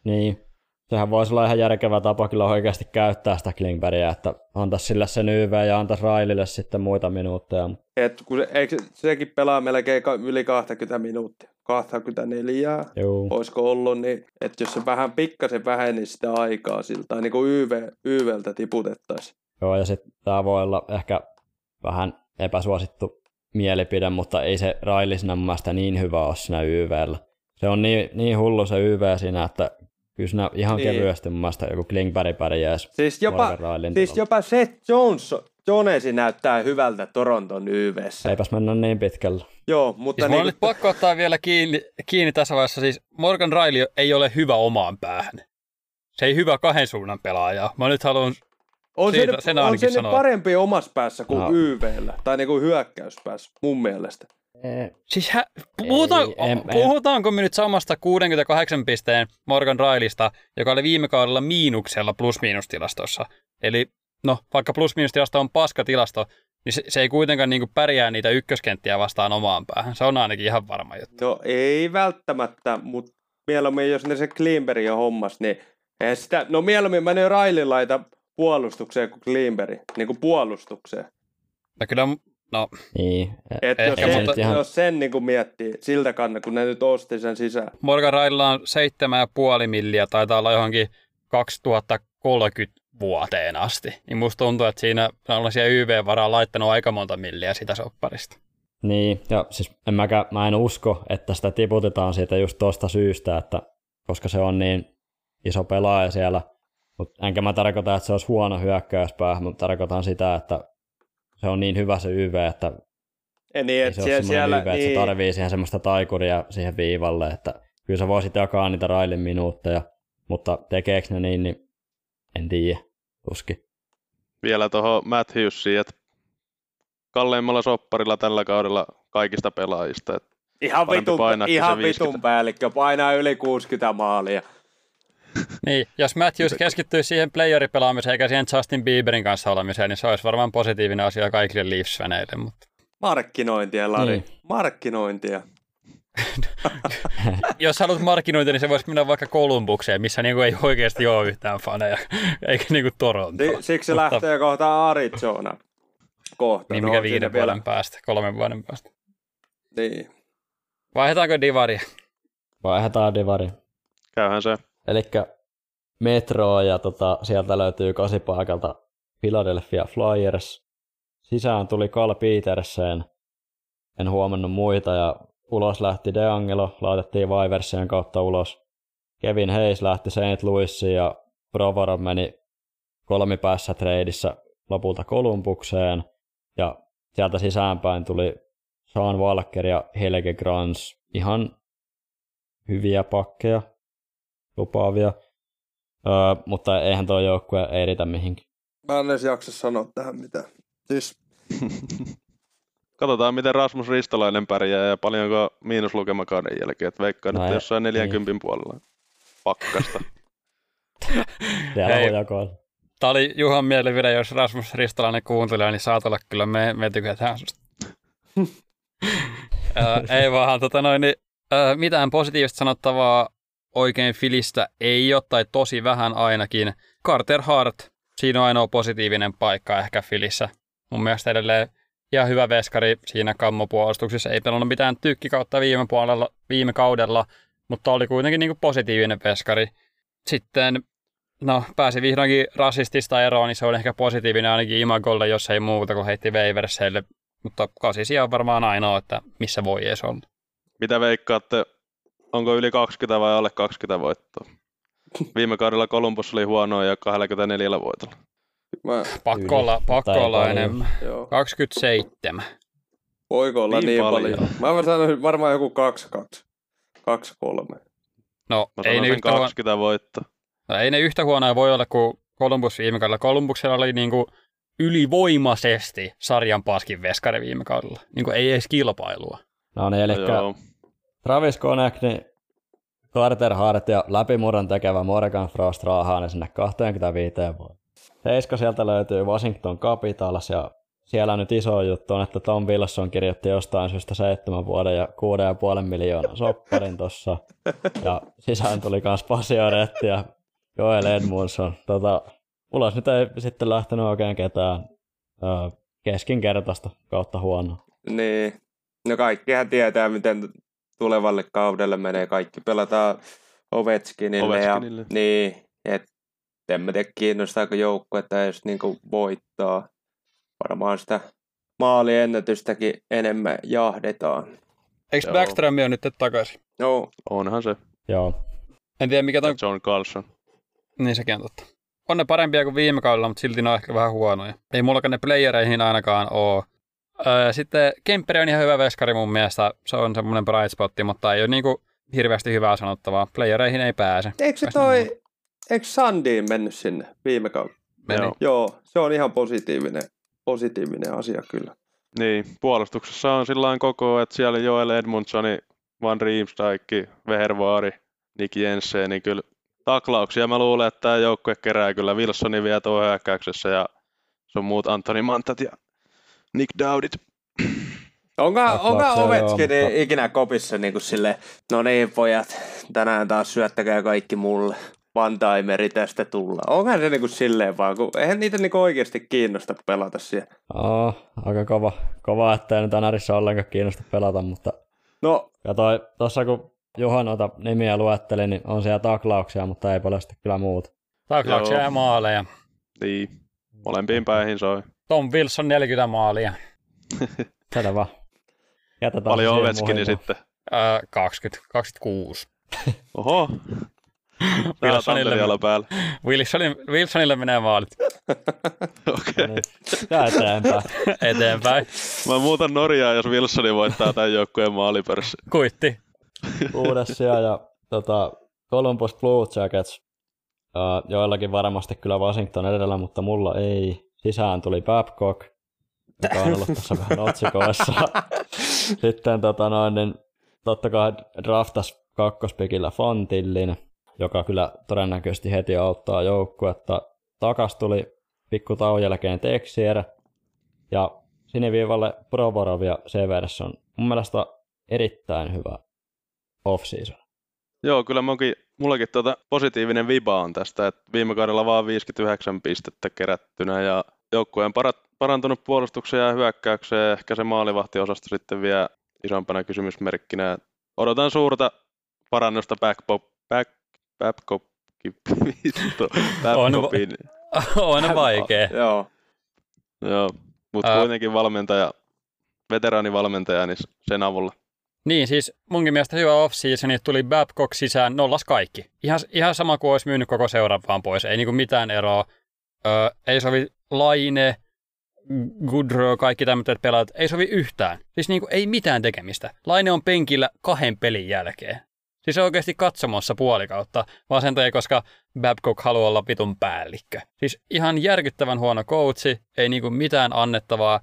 Speaker 1: niin, sehän voisi olla ihan järkevä tapa kyllä oikeasti käyttää sitä Klingbergia, että antaisi sille sen YV ja antaisi Railille sitten muita minuutteja.
Speaker 3: Et kun se, eikö se- sekin pelaa melkein yli 20 minuuttia, 24,
Speaker 1: Joo.
Speaker 3: olisiko ollut, niin että jos se vähän pikkasen vähenisi sitä aikaa siltä, tai niin kuin YV, YVltä tiputettaisiin.
Speaker 1: Joo, ja sitten tämä voi olla ehkä vähän epäsuosittu mielipide, mutta ei se Raili siinä mun mielestä niin hyvä ole siinä YVllä. Se on niin, niin hullu se YV siinä, että kyllä siinä ihan
Speaker 3: Niin.
Speaker 1: kevyesti mun mielestä joku Klingberg pärjäisi
Speaker 3: Siis jopa, siis jopa Seth Jones, Jonesi näyttää hyvältä Toronton YVssä.
Speaker 1: Eipäs mennä niin pitkälle.
Speaker 3: Joo, mutta
Speaker 4: Siis
Speaker 3: niin,
Speaker 4: nyt pakko ottaa vielä kiinni, kiinni tässä vaiheessa. Siis Morgan Riley ei ole hyvä omaan päähän. Se ei hyvä kahden suunnan pelaaja. Mä nyt haluan...
Speaker 3: on se,
Speaker 4: siitä-
Speaker 3: nyt,
Speaker 4: sen
Speaker 3: on
Speaker 4: ainakin
Speaker 3: se nyt
Speaker 4: sanoo.
Speaker 3: parempi omassa päässä kuin
Speaker 1: No.
Speaker 3: YVllä, tai niin kuin hyökkäyspäässä, mun mielestä.
Speaker 1: Eh,
Speaker 4: Siis hä, puhutaan,
Speaker 1: Ei, en- en-
Speaker 4: puhutaanko me nyt samasta 68 pisteen Morgan Railista, joka oli viime kaudella miinuksella plus-miinustilastossa? Eli no, vaikka plus-miinustilasto on paskatilasto, niin se, se ei kuitenkaan niin pärjää niitä ykköskenttiä vastaan omaan päähän. Se on ainakin ihan varma juttu.
Speaker 3: No ei välttämättä, mutta mieluummin jos ne se Klimberg jo hommas, niin eihän sitä, no mieluummin mä nyt Railin laita puolustukseen kuin Klimberg, niin kuin puolustukseen.
Speaker 4: No kyllä, no,
Speaker 1: niin.
Speaker 3: Et
Speaker 4: Ehkä,
Speaker 3: jos, sen,
Speaker 4: mutta
Speaker 1: ihan-
Speaker 3: jos sen niin kuin miettii siltä kannalta, kun ne nyt osti sen sisään.
Speaker 4: Morgan Raililla on 7,5 milliä, taitaa olla johonkin 2030 vuoteen asti. Niin musta tuntuu, että siinä on siellä YV-varaa laittanut aika monta milliä sitä sopparista.
Speaker 1: Niin, ja siis en mäkään, mä en usko, että sitä tiputetaan siitä just tuosta syystä, että koska se on niin iso pelaaja siellä. Mut enkä mä tarkoita, että se olisi huono hyökkäyspää, mutta tarkoitan sitä, että se on niin hyvä se YV, että
Speaker 3: Ja niin,
Speaker 1: ei
Speaker 3: että
Speaker 1: se
Speaker 3: siellä, siellä
Speaker 1: YV, että
Speaker 3: niin,
Speaker 1: se tarvii siihen semmoista taikuria siihen viivalle, että kyllä sä voisit jakaa niitä railin minuutteja, mutta tekeekö ne niin, niin en tiedä, tuskin.
Speaker 2: Vielä tuohon Matthewsiin, että kalleimmalla sopparilla tällä kaudella kaikista pelaajista. Et
Speaker 3: ihan, vitun, ihan
Speaker 2: se 50.
Speaker 3: vitun päällikkö, painaa yli 60 maalia.
Speaker 4: Niin, jos Matthews keskittyisi siihen playeripelaamiseen eikä siihen Justin Bieberin kanssa olemiseen, niin se olisi varmaan positiivinen asia kaikille Leafs-väneille. Mutta
Speaker 3: Markkinointia, Lari.
Speaker 1: Niin.
Speaker 3: Markkinointia.
Speaker 4: jos haluat markkinointia, niin se voisi mennä vaikka Kolumbukseen, missä niinku ei oikeasti ole yhtään faneja, eikä niinku Toronto.
Speaker 3: Si- siksi se lähtee kohta Arizona. Kohta.
Speaker 4: Niin
Speaker 3: No,
Speaker 4: mikä
Speaker 3: on
Speaker 4: viiden vuoden päästä, kolmen vuoden päästä.
Speaker 3: Niin.
Speaker 4: Vaihdetaanko divaria?
Speaker 1: Vaihdetaan divari.
Speaker 2: käyhän se.
Speaker 1: Eli Metro ja tota, sieltä löytyy kasipaikalta Philadelphia Flyers. Sisään tuli Carl Petersen. En huomannut muita ja ulos lähti DeAngelo, laitettiin Viversien kautta ulos. Kevin Hayes lähti St. Louisiin ja Provorov meni kolmipäässä treidissä lopulta Kolumbukseen. Ja sieltä sisäänpäin tuli Sean Walker ja Helge Grans. Ihan hyviä pakkeja, lupaavia. Öö, mutta eihän tuo joukkue ei riitä mihinkään.
Speaker 3: Mä en edes jaksa sanoa tähän mitään. Siis
Speaker 2: Katsotaan, miten Rasmus Ristolainen pärjää ja paljonko miinuslukema kauden jälkeen. Et veikkaan,
Speaker 1: No
Speaker 2: että
Speaker 1: ei-
Speaker 2: jossain 40 puolella pakkasta.
Speaker 1: Siellä
Speaker 4: Ei.
Speaker 1: on jakoilla.
Speaker 4: Tämä oli Juhan mielipide, jos Rasmus Ristolainen kuuntelee, niin saat olla kyllä, me, me tykätään susta. Ää, ei vaan, tota noin, niin, ää, mitään positiivista sanottavaa oikein Filistä ei ole, tai tosi vähän ainakin. Carter Hart, siinä on ainoa positiivinen paikka ehkä Filissä. Mun mielestä edelleen ihan hyvä veskari siinä kammopuolustuksessa. Ei pelannut mitään tykkikautta viime, puolella, viime kaudella, mutta oli kuitenkin niin kuin positiivinen veskari. Sitten no, pääsi vihdoinkin rasistista eroon, niin se on ehkä positiivinen ainakin Imagolle, jos ei muuta kuin heitti Waverseille. Mutta kasisia on varmaan ainoa, että missä voi edes olla.
Speaker 2: Mitä veikkaatte, onko yli 20 vai alle 20 voittoa? Viime kaudella Columbus oli huonoa ja 24 voitolla.
Speaker 3: mä,
Speaker 4: Pakko olla, pakko olla enemmän.
Speaker 3: joo.
Speaker 4: 27.
Speaker 3: Voiko olla
Speaker 2: Niin
Speaker 3: niin,
Speaker 2: paljon.
Speaker 3: paljon? Mä sanoisin varmaan joku 2-2. 2-3.
Speaker 4: No,
Speaker 2: Mä
Speaker 4: ei ne, yhtä huono,
Speaker 2: 20 voittoa.
Speaker 4: no, ei ne yhtä huonoja voi olla kuin Columbus viime kaudella. Columbuksella oli niinku ylivoimaisesti sarjan paskin veskari viime kaudella. Niinku ei edes kilpailua.
Speaker 1: No niin, eli
Speaker 2: No.
Speaker 1: Travis Konek, niin Carter Hart ja läpimurron tekevä Morgan Frost raahaa ne sinne 25 vuoteen. Seiska sieltä löytyy Washington Capitals ja siellä nyt iso juttu on, että Tom Wilson kirjoitti jostain syystä seitsemän vuoden ja 6,5 miljoonaa sopparin tossa. Ja sisään tuli kans Pasioretti ja Joel Edmundson. Tota, ulos nyt ei sitten lähtenyt oikein ketään öö, keskinkertaista kautta huono.
Speaker 3: Niin. No kaikkihan tietää, miten tulevalle kaudelle menee. Kaikki pelataan Ovechkinille.
Speaker 2: Ovechkinille.
Speaker 3: Ja, niin, että en mä tiedä kiinnostaako joukkuetta edes niinku voittaa. Varmaan sitä maaliennätystäkin enemmän jahdetaan.
Speaker 4: Eikö
Speaker 2: Joo.
Speaker 4: Backstrom ole nyt takaisin?
Speaker 3: No,
Speaker 2: Onhan se.
Speaker 1: Joo,
Speaker 4: En tiedä mikä toi...
Speaker 2: John Carlson.
Speaker 4: Niin sekin on totta. On ne parempia kuin viime kaudella, mutta silti ne on ehkä vähän huonoja. Ei mullakaan ne playereihin ainakaan oo. Öö, sitten Kemperi on ihan hyvä veskari mun mielestä. Se on semmoinen bright spotti, mutta ei ole niinku hirveästi hyvää sanottavaa. Playereihin ei pääse.
Speaker 3: eikö se toi, eikö Sandiin mennyt sinne viime kaudella?
Speaker 4: Meni.
Speaker 2: Joo.
Speaker 3: Joo, se on ihan positiivinen, positiivinen asia kyllä.
Speaker 2: Niin, puolustuksessa on sillä koko, että siellä Joel Edmundsoni, Van Riemsdijk, Vehervaari, Nick Jensen, niin kyllä taklauksia mä luulen, että tämä joukkue kerää kyllä Wilsoni vielä tuo hyökkäyksessä ja se on muut Antoni Mantat ja Nick Dowdit.
Speaker 3: Onko, onko Ovechkin
Speaker 1: joo, mutta-
Speaker 3: ikinä kopissa niin kuin sille, no niin pojat, tänään taas syöttäkää kaikki mulle. One-timeri tästä tulla. Onhan se niinku silleen vaan, kun eihän niitä niinku oikeasti kiinnosta pelata siellä.
Speaker 1: Oh, aika kova, kova, että ei nyt NRissä ollenkaan kiinnosta pelata, mutta
Speaker 3: No,
Speaker 1: ja toi, tossa kun Juha noita nimiä luetteli, niin on siellä taklauksia, mutta ei paljon sitten kyllä muut.
Speaker 4: Taklauksia
Speaker 2: Joo.
Speaker 4: ja maaleja.
Speaker 2: Niin, molempiin päihin soi.
Speaker 4: Tom Wilson 40 maalia.
Speaker 1: Selvä. Jätetään se
Speaker 2: Paljon Ovechkini sitten.
Speaker 4: Öö, 20, 26.
Speaker 2: Oho, tää on
Speaker 4: Wilsonille,
Speaker 2: päällä.
Speaker 4: Wilsonille, Wilsonille menee maalit
Speaker 2: Okei.
Speaker 1: No niin. Ja eteenpäin.
Speaker 4: eteenpäin.
Speaker 2: Mä muutan Norjaa, jos Wilsoni voittaa tämän joukkueen maalipörssi.
Speaker 4: Kuitti.
Speaker 1: Kuudes ja tota, Columbus Blue Jackets. Uh, joillakin varmasti kyllä Washington edellä, mutta mulla ei. Sisään tuli Babcock, joka on ollut tässä vähän otsikoissa. Sitten tota noin, niin totta kai draftas kakkospikillä Fontillin, joka kyllä todennäköisesti heti auttaa joukkuetta. Takas tuli pikku tauon jälkeen Texier ja siniviivalle Provorov ja Severson. Mun mielestä erittäin hyvä off-season.
Speaker 2: Joo, kyllä munkin, mullakin tuota positiivinen viba on tästä, että viime kaudella vaan 59 pistettä kerättynä ja joukkueen parantunut puolustukseen ja hyökkäykseen, ehkä se maalivahtiosasto sitten vielä isompana kysymysmerkkinä. Odotan suurta parannusta backpop, back, backpop, vittu, backpopiin.
Speaker 4: on vaikea.
Speaker 3: joo.
Speaker 2: Joo, mutta
Speaker 4: Ää.
Speaker 2: kuitenkin valmentaja, veteraanivalmentaja, niin sen avulla.
Speaker 4: Niin, siis munkin mielestä hyvä off-season, että tuli Babcock sisään, nollas kaikki. Ihan, ihan sama kuin olisi myynyt koko seuran vaan pois, ei niinku mitään eroa. Ei sovi Laine, Goodrow, kaikki tämmöiset pelaajat, ei sovi yhtään. Siis niinku ei mitään tekemistä. Laine on penkillä kahden pelin jälkeen. Siis oikeasti katsomassa puolikautta, vaan sen takia, koska Babcock haluaa olla vitun päällikkö. Siis ihan järkyttävän huono coachi, ei niinku mitään annettavaa.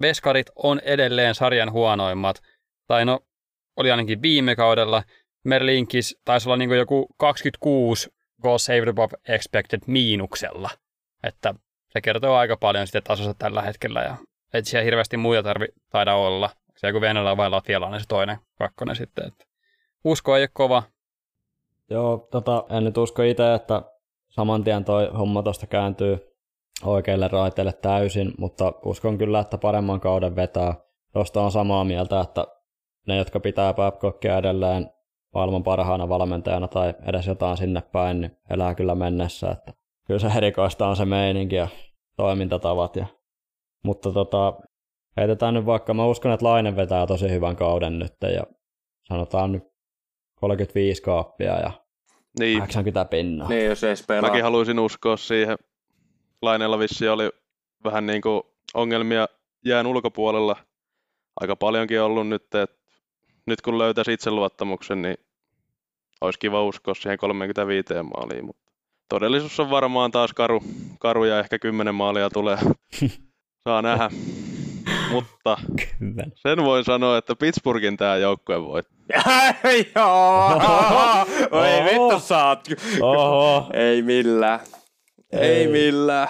Speaker 4: Veskarit on edelleen sarjan huonoimmat. Tai no, oli ainakin viime kaudella. Merlinkis taisi olla niin joku 26 goal saved above expected miinuksella. Että se kertoo aika paljon sitten tasosta tällä hetkellä. Ja et siellä hirveästi muita tarvi taida olla. Se joku Venäjällä vai Latvialainen se toinen kakkonen sitten. Että usko ei ole kova.
Speaker 1: Joo, tota, en nyt usko itse, että saman tien toi homma tuosta kääntyy oikeille raiteille täysin, mutta uskon kyllä, että paremman kauden vetää. Tuosta on samaa mieltä, että ne, jotka pitää Babcockia edelleen maailman parhaana valmentajana tai edes jotain sinne päin, niin elää kyllä mennessä. Että kyllä se erikoista on se meininki ja toimintatavat. Ja... Mutta tota, heitetään nyt vaikka, mä uskon, että Lainen vetää tosi hyvän kauden nyt ja sanotaan nyt 35 kaappia ja
Speaker 2: Niin,
Speaker 1: 80 pinnaa.
Speaker 3: Niin, jos edes pelaa.
Speaker 2: Mäkin haluaisin uskoa siihen. Laineella vissi oli vähän niin kuin ongelmia jään ulkopuolella. Aika paljonkin ollut nyt, että nyt kun löytäisi itseluottamuksen, niin olisi kiva uskoa siihen 35 maaliin, mutta todellisuus on varmaan taas karu, karu ja ehkä 10 maalia tulee. Saa nähdä. mutta
Speaker 1: Kyllä.
Speaker 2: sen voin sanoa, että Pittsburghin tämä joukkue voi.
Speaker 3: Joo! Oi
Speaker 1: Oho.
Speaker 3: vittu saat.
Speaker 1: Oho.
Speaker 3: Ei millään. Ei,
Speaker 1: Ei.
Speaker 3: millään.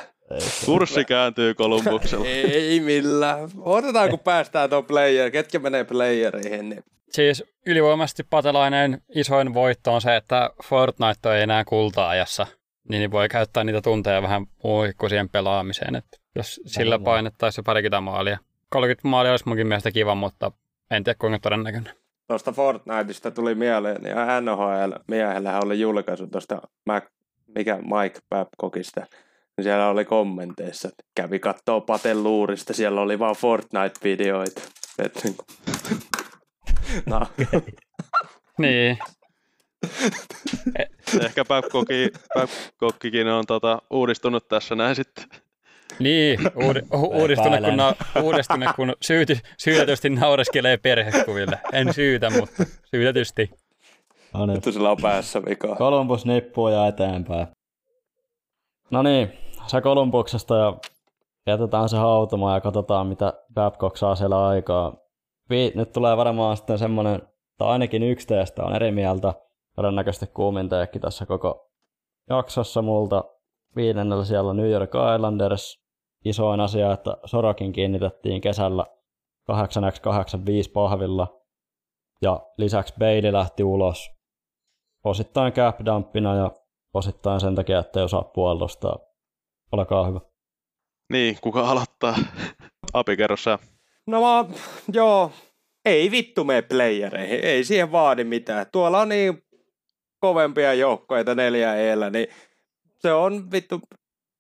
Speaker 2: Kurssi kääntyy Kolumbuksella.
Speaker 3: Ei millään. Odotetaan kun päästään tuon player. Ketkä menee playereihin. Niin.
Speaker 4: Siis ylivoimaisesti patelainen isoin voitto on se, että Fortnite ei enää kulta-ajassa. Niin voi käyttää niitä tunteja vähän muuhun kuin siihen pelaamiseen. Että jos sillä painettaisiin se parikymmentä maalia. 30 maalia olisi munkin mielestä kiva, mutta en tiedä kuinka todennäköinen.
Speaker 3: Tuosta Fortniteista tuli mieleen, niin NHL-miehellä oli julkaisu tuosta Mac, mikä Mike Babcockista. Niin siellä oli kommenteissa, että kävi kattoo Paten luurista, siellä oli vaan Fortnite-videoita. Et niin kuin... no,
Speaker 4: Niin,
Speaker 2: Ehkä Babcocki, Babcockikin on tota, uudistunut tässä näin sitten.
Speaker 4: niin uudi, u- uudistunut, kun, na, uudistunut, kun syyti, syytetysti naureskelee perhekuville. En syytä, mutta syytetysti.
Speaker 1: No niin.
Speaker 3: vittu sillä on päässä vikaa.
Speaker 1: Columbus nippuu ja eteenpäin. No niin, se Columbuksesta ja jätetään se hautumaan ja katsotaan, mitä Babcock saa siellä aikaa. Nyt tulee varmaan sitten semmoinen, tai ainakin yksi teistä on eri mieltä, todennäköisesti kuumin teekki tässä koko jaksossa multa. Viidennellä siellä New York Islanders. Isoin asia, että Sorokin kiinnitettiin kesällä 8x85 pahvilla. Ja lisäksi Bailey lähti ulos osittain cap dumpina ja osittain sen takia, että ei osaa puolustaa. Olkaa hyvä.
Speaker 2: Niin, kuka aloittaa? Api, kerro sä.
Speaker 3: No mä, joo, ei vittu mene playereihin, ei siihen vaadi mitään. Tuolla on niin kovempia joukkoja neljä eellä, niin se on vittu,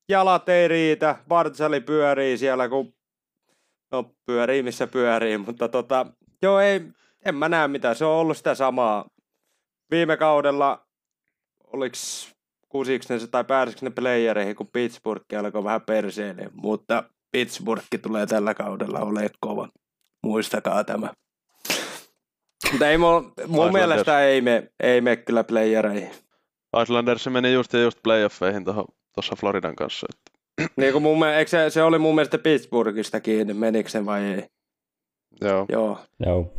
Speaker 3: jalat ei riitä, Bartsali pyörii siellä, kun no pyörii missä pyörii, mutta tota, joo ei, en mä näe mitään, se on ollut sitä samaa. Viime kaudella, oliks kusiksi ne tai pääsikö ne playereihin, kun Pittsburgh alkoi vähän perseen, mutta Pittsburgh tulee tällä kaudella ole kova. Muistakaa tämä. Mutta ei mun, mun mielestä ei me, ei me kyllä playereihin.
Speaker 2: Islanders meni just ja just playoffeihin tuossa Floridan kanssa. Että.
Speaker 3: Niin kuin mun, eikö se, se, oli mun mielestä Pittsburghista kiinni, menikö se vai ei?
Speaker 2: Joo.
Speaker 3: Joo.
Speaker 1: Joo.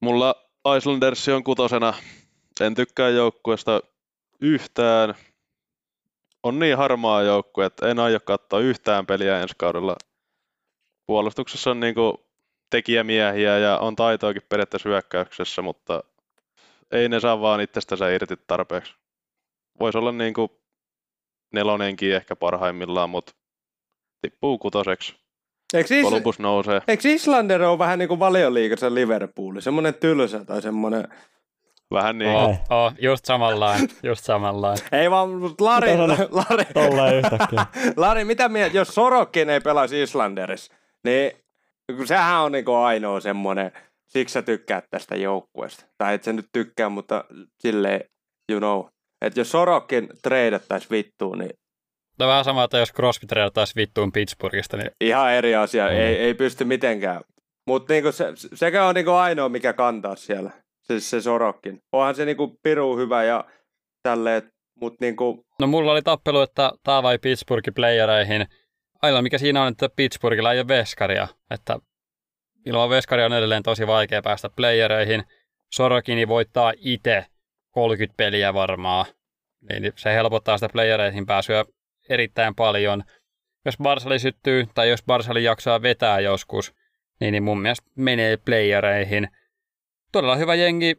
Speaker 2: Mulla Islanders on kutosena. En tykkää joukkueesta yhtään. On niin harmaa joukkue, että en aio katsoa yhtään peliä ensi kaudella. Puolustuksessa on niinku tekijämiehiä ja on taitoakin periaatteessa hyökkäyksessä, mutta ei ne saa vaan itsestänsä irti tarpeeksi. Voisi olla niinku nelonenkin ehkä parhaimmillaan, mutta tippuu kutoseksi. Eikö, Is- Columbus nousee.
Speaker 3: Eikö Islander ole vähän niin kuin valioliikassa Liverpool, semmoinen tylsä tai semmoinen
Speaker 2: Vähän niin.
Speaker 4: Oh, oh, just samanlainen, just samanlainen.
Speaker 3: ei vaan, Lari, Lari, Lari, mitä mieltä, jos Sorokin ei pelaisi Islanderissa, niin sehän on niin ainoa semmoinen, siksi sä tykkäät tästä joukkueesta. Tai et sä nyt tykkää, mutta silleen, you know. Että jos Sorokin treidattaisi vittuun, niin
Speaker 4: No vähän sama, että jos Crosby treidattaisi vittuun Pittsburghista, niin...
Speaker 3: Ihan eri asia, mm. ei, ei pysty mitenkään. Mutta niinku se, sekä on niinku ainoa, mikä kantaa siellä se, se Sorokkin. Onhan se niinku piru hyvä ja tälleen, mutta niinku...
Speaker 4: No mulla oli tappelu, että tää vai Pittsburghin playereihin. Ainoa mikä siinä on, että Pittsburghilla ei ole veskaria. Että ilman veskaria on edelleen tosi vaikea päästä playereihin. Sorokini voittaa itse 30 peliä varmaan. Niin se helpottaa sitä playereihin pääsyä erittäin paljon. Jos Barsali syttyy tai jos Barsali jaksaa vetää joskus, niin, niin mun mielestä menee playereihin – todella hyvä jengi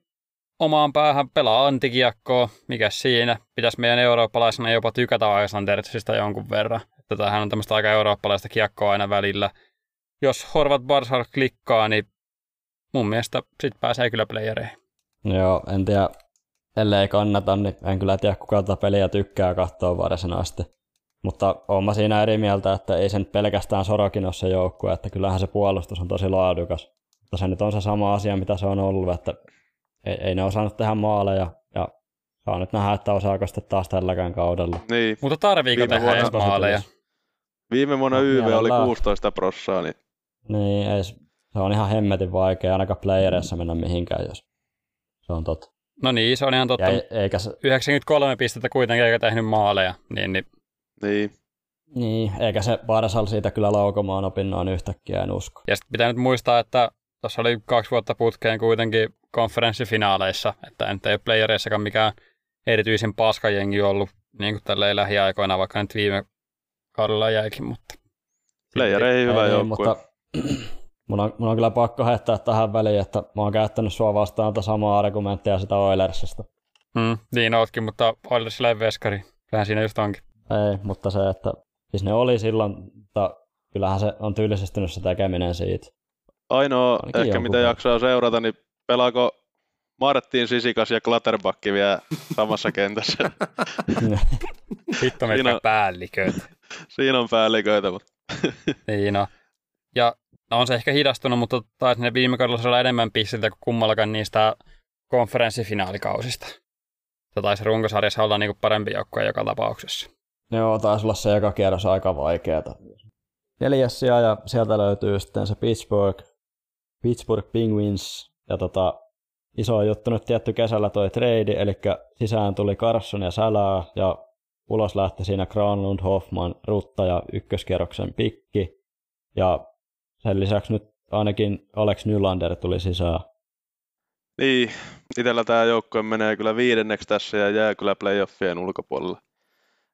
Speaker 4: omaan päähän, pelaa antikiekkoa, mikä siinä. Pitäisi meidän eurooppalaisena jopa tykätä Icelandersista jonkun verran. Että tämähän on tämmöistä aika eurooppalaista kiekkoa aina välillä. Jos Horvat Barsal klikkaa, niin mun mielestä sit pääsee kyllä playereihin.
Speaker 1: Joo, en tiedä, ellei kannata, niin en kyllä tiedä kuka tätä peliä tykkää katsoa varsinaisesti. Mutta olen siinä eri mieltä, että ei sen pelkästään Sorokin ole se joukkue, että kyllähän se puolustus on tosi laadukas. Mutta se nyt on se sama asia, mitä se on ollut, että ei, ei ne osannut tehdä maaleja ja saa nyt nähdä, että osaako sitten taas tälläkään kaudella.
Speaker 2: Niin.
Speaker 4: Mutta tarviiko tehdä edes maaleja?
Speaker 2: Viime vuonna no, YV oli 16 prossaa. Niin,
Speaker 1: niin ei, se on ihan hemmetin vaikea ainakaan playereissa mennä mihinkään, jos se on totta.
Speaker 4: No niin, se on ihan totta. Ei, eikä se... 93 pistettä kuitenkin eikä tehnyt maaleja, niin, niin...
Speaker 2: niin.
Speaker 1: Niin, eikä se Barsal siitä kyllä laukomaan opinnoin yhtäkkiä, en usko.
Speaker 4: Ja sitten pitää nyt muistaa, että Tuossa oli kaksi vuotta putkeen kuitenkin konferenssifinaaleissa, että en ole playereissakaan mikään erityisen paskajengi ollut niin kuin tälleen lähiaikoina, vaikka nyt viime kaudella jäikin, mutta...
Speaker 2: Playereihin hyvä joukkue. Mutta
Speaker 1: mun on, mun on kyllä pakko heittää tähän väliin, että mä oon käyttänyt sua vastaan tätä samaa argumenttia sitä Oilersista.
Speaker 4: Mm, niin ootkin, mutta Oilersilla ei veskari. Vähän siinä just onkin.
Speaker 1: Ei, mutta se, että siis ne oli silloin, mutta kyllähän se on tylsistynyt se tekeminen siitä.
Speaker 2: Ainoa Ainakin ehkä mitä jaksaa seurata, niin pelaako Martin Sisikas ja Klatterbakki vielä samassa kentässä.
Speaker 4: Hitto meitä päälliköitä.
Speaker 2: Siinä on päälliköitä, mutta...
Speaker 4: niin no. Ja no on se ehkä hidastunut, mutta taisi ne viime kaudella saada enemmän pisteitä kuin kummallakaan niistä konferenssifinaalikausista. Se taisi runkosarjassa olla niinku parempi joukkue joka tapauksessa.
Speaker 1: Joo, taisi olla se eka kierros aika vaikeata. Neljäs sija ja sieltä löytyy sitten se Pittsburgh, Pittsburgh Penguins ja tota, iso juttu nyt tietty kesällä toi trade, eli sisään tuli Carson ja Salaa ja ulos lähti siinä Granlund, Hoffman, Rutta ja ykköskierroksen pikki. Ja sen lisäksi nyt ainakin Alex Nylander tuli sisään.
Speaker 2: Niin, itsellä tämä joukkue menee kyllä viidenneksi tässä ja jää kyllä playoffien ulkopuolella.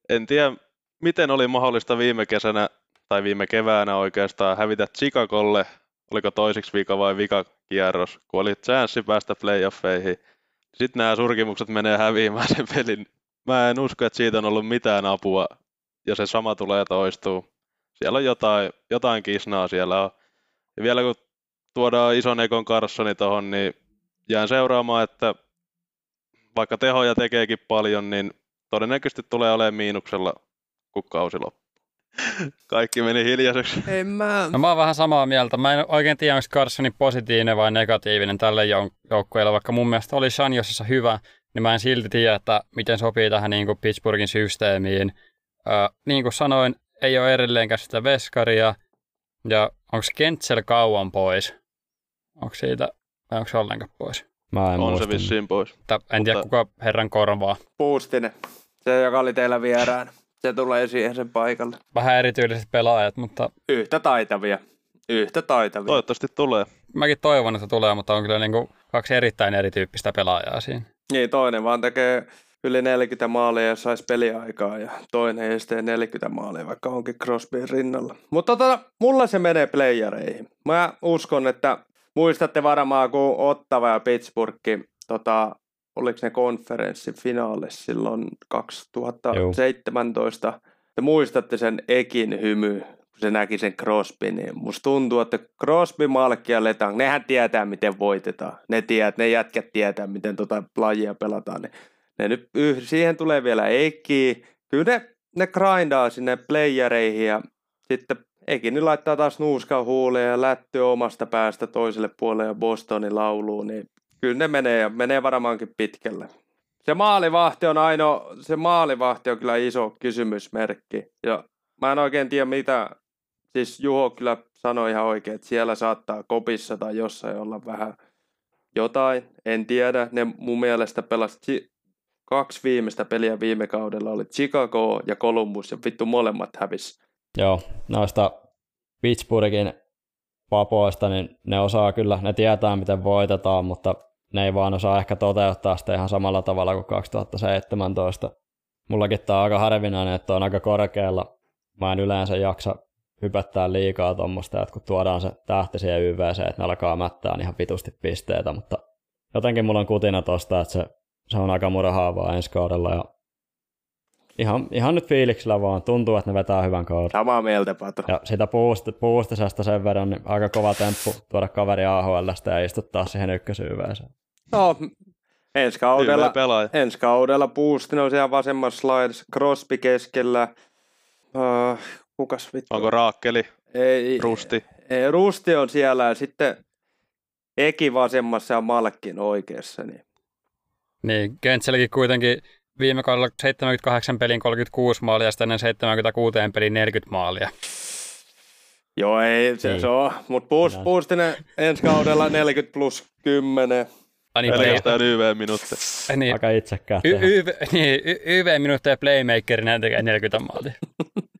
Speaker 2: En tiedä, miten oli mahdollista viime kesänä tai viime keväänä oikeastaan hävitä Chicagolle, oliko toisiksi vika vai vika kierros, kun oli chanssi päästä playoffeihin. Sitten nämä surkimukset menee häviämään sen pelin. Mä en usko, että siitä on ollut mitään apua, ja se sama tulee toistuu. Siellä on jotain, jotain kisnaa siellä on. Ja vielä kun tuodaan ison Ekon Carssoni tuohon, niin jään seuraamaan, että vaikka tehoja tekeekin paljon, niin todennäköisesti tulee olemaan miinuksella, kun kausi loppuu. Kaikki meni hiljaiseksi.
Speaker 3: En mä...
Speaker 4: No mä oon vähän samaa mieltä. Mä en oikein tiedä, onko Carsonin positiivinen vai negatiivinen tälle joukkueelle, vaikka mun mielestä oli Shanjosissa hyvä, niin mä en silti tiedä, että miten sopii tähän niin kuin Pittsburghin systeemiin. Äh, niin kuin sanoin, ei ole edelleenkään sitä veskaria, ja onko Kentsel kauan pois? Onko siitä, vai onko se ollenkaan pois?
Speaker 1: Mä en
Speaker 2: On se vissiin pois.
Speaker 4: Mutta en tiedä,
Speaker 2: Mutta-
Speaker 4: kuka herran korvaa.
Speaker 3: Puustinen. Se, joka oli teillä vierään. Se tulee siihen sen paikalle.
Speaker 4: Vähän erityyliset pelaajat, mutta
Speaker 3: Yhtä taitavia. Yhtä taitavia.
Speaker 2: Toivottavasti tulee.
Speaker 4: mäkin toivon, että tulee, mutta on kyllä niin kuin kaksi erittäin erityyppistä pelaajaa siinä.
Speaker 3: Niin, toinen vaan tekee yli 40 maalia ja saisi peliaikaa ja toinen ei sitten 40 maalia, vaikka onkin Crosbyn rinnalla. Mutta tota, mulla se menee playereihin. Mä uskon, että muistatte varmaan, kun Ottava ja Pittsburgh, tota, oliko ne konferenssifinaalissa silloin 2017. Te muistatte sen Ekin hymy, se näki sen Crosby, niin musta tuntuu, että Crosby, Malkki ja Letang, nehän tietää, miten voitetaan. Ne tietää, ne jätkät tietää, miten tota lajia pelataan. Ne, ne nyt, yh, siihen tulee vielä Eki. Kyllä ne, ne grindaa sinne playereihin ja sitten Eki nyt laittaa taas nuuskan huuleen ja lättyy omasta päästä toiselle puolelle ja Bostonin lauluun, niin kyllä ne menee ja menee varmaankin pitkälle. Se maalivahti on ainoa, se maalivahti on kyllä iso kysymysmerkki. Ja mä en oikein tiedä mitä, siis Juho kyllä sanoi ihan oikein, että siellä saattaa kopissa tai jossain olla vähän jotain, en tiedä. Ne mun mielestä pelasi kaksi viimeistä peliä viime kaudella, oli Chicago ja Columbus ja vittu molemmat hävis.
Speaker 1: Joo, noista Pittsburghin papoista, niin ne osaa kyllä, ne tietää miten voitetaan, mutta ne ei vaan osaa ehkä toteuttaa sitä ihan samalla tavalla kuin 2017. Mullakin tämä on aika harvinainen, että on aika korkealla. Mä en yleensä jaksa hypättää liikaa tuommoista, että kun tuodaan se tähti siihen YVC, että ne alkaa mättää ihan vitusti pisteitä, mutta jotenkin mulla on kutina tosta, että se, se on aika murhaavaa ensi kaudella ja ihan, ihan nyt fiiliksellä vaan tuntuu, että ne vetää hyvän kauden.
Speaker 3: Samaa mieltä, Pato.
Speaker 1: Ja sitä puust- puustisesta sen verran, niin aika kova temppu tuoda kaveri AHLstä ja istuttaa siihen ykkösyyveeseen.
Speaker 3: No, ensi kaudella, ensi kaudella Boostin on siellä vasemmassa slidessa, Crosby keskellä. Uh, kukas vittu?
Speaker 2: Onko Raakkeli,
Speaker 3: Ei,
Speaker 2: Rusti?
Speaker 3: ei, Rusti on siellä ja sitten Eki vasemmassa ja Malkin oikeassa. Niin.
Speaker 4: Niin, Gentselkin kuitenkin viime kaudella 78 pelin 36 maalia ja sitten ennen 76 pelin 40 maalia.
Speaker 3: Joo, ei se,
Speaker 1: Niin.
Speaker 3: se on. Mutta
Speaker 1: Kyllä.
Speaker 3: Boostinen ensi kaudella 40 plus 10.
Speaker 4: Ai niin, play,
Speaker 2: Pelkästään YV-minuutti.
Speaker 4: niin,
Speaker 1: Aika itsekkäät.
Speaker 4: y-. YV, niin, y- YV-minuutteja playmakerina tekee 40 maalia.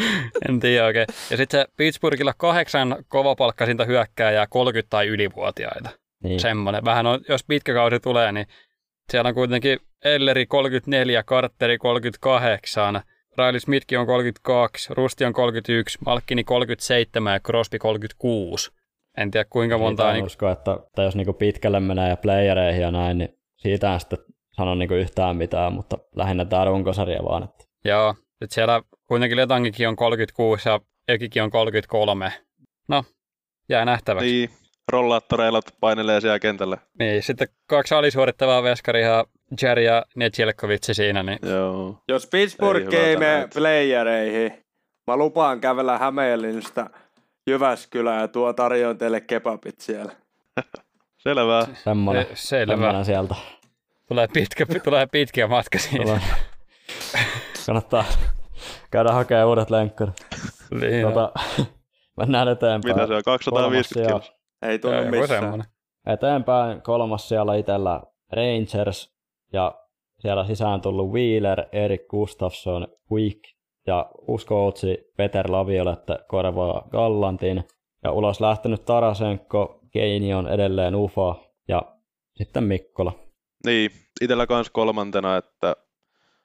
Speaker 4: en tiedä oikein. Ja sitten se Pittsburghilla kahdeksan kovapalkkaisinta hyökkääjää 30 tai ylivuotiaita.
Speaker 1: Niin.
Speaker 4: Semmoinen. Vähän on, jos pitkä kausi tulee, niin siellä on kuitenkin Elleri 34, Carteri 38, Riley Smithkin on 32, Rusti on 31, Malkkini 37 ja Crosby 36. En tiedä kuinka monta. Niin,
Speaker 1: usko, että, että jos niinku pitkälle menee ja playereihin ja näin, niin siitä en sitten sano niinku yhtään mitään, mutta lähinnä tämä runkosarja vaan. Että
Speaker 4: joo, sitten siellä kuitenkin Letangikin on 36 ja Ekikin on 33. No, jää nähtäväksi. Niin.
Speaker 2: Rollaattoreilla painelee siellä kentällä.
Speaker 4: niin sitten kaksi alisuorittavaa veskaria, Jerry ja Netjelkovitsi siinä, niin
Speaker 2: Joo.
Speaker 3: Jos Pittsburgh
Speaker 2: Ei
Speaker 3: mene playereihin, mä lupaan kävellä Hämeenlinnasta Jyväskylään ja tuo tarjoan teille kebabit siellä.
Speaker 2: Selvä.
Speaker 1: semmoinen,
Speaker 4: se, selvä.
Speaker 1: semmoinen sieltä.
Speaker 4: Tulee pitkä, tulee pitkä matka siinä.
Speaker 1: Tulee. Kannattaa käydä hakemaan uudet lenkkarit.
Speaker 4: Niin,
Speaker 1: Tota, mennään eteenpäin.
Speaker 2: Mitä se on? 250
Speaker 1: Kolmas
Speaker 2: kiloa.
Speaker 3: Ei tunnu
Speaker 4: joku
Speaker 3: missään.
Speaker 4: semmoinen.
Speaker 1: Eteenpäin kolmas siellä itsellä Rangers ja siellä sisään tullut Wheeler, Erik Gustafsson, Quick ja uskoutsi Peter Laviolette korvaa Gallantin. Ja ulos lähtenyt Tarasenko, Keini on edelleen Ufa ja sitten Mikkola.
Speaker 2: Niin, itsellä kanssa kolmantena, että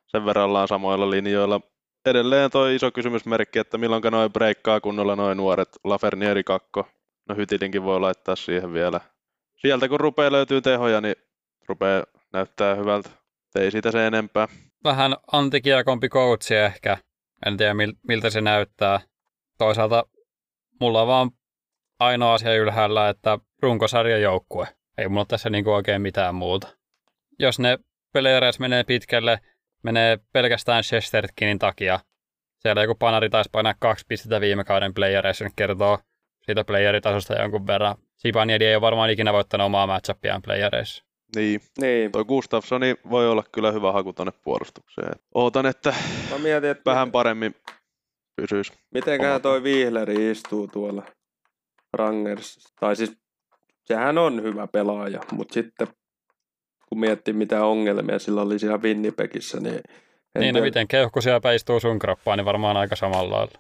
Speaker 2: sen verran ollaan samoilla linjoilla. Edelleen toi iso kysymysmerkki, että milloin noin breikkaa kunnolla noin nuoret Lafernieri kakko. No Hytilinkin voi laittaa siihen vielä. Sieltä kun rupeaa löytyy tehoja, niin rupeaa näyttää hyvältä. Ei siitä se enempää.
Speaker 4: Vähän antikiakompi coachi ehkä. En tiedä miltä se näyttää. Toisaalta mulla on vaan ainoa asia ylhäällä, että runkosarjan joukkue. Ei mulla tässä niinku oikein mitään muuta. Jos ne peleereis menee pitkälle, menee pelkästään Chestertkinin takia. Siellä joku panari taisi painaa kaksi pistettä viime kauden playereissa, nyt kertoo siitä playeritasosta jonkun verran. Sipaniedi ei ole varmaan ikinä voittanut omaa matchupiaan playereissa.
Speaker 2: Niin.
Speaker 3: Niin.
Speaker 2: Toi Gustafssoni voi olla kyllä hyvä haku tuonne puolustukseen. Ootan, että
Speaker 3: Mä mietin, että
Speaker 2: vähän paremmin pysyisi.
Speaker 3: mitenköhän toi Vihleri istuu tuolla Rangers. Tai siis sehän on hyvä pelaaja, mutta sitten kun miettii mitä ongelmia sillä oli siellä Winnipegissä, niin... en
Speaker 4: Niin, no
Speaker 3: tiedä-
Speaker 4: miten keuhkosia istuu sun kroppaan, niin varmaan aika samalla lailla.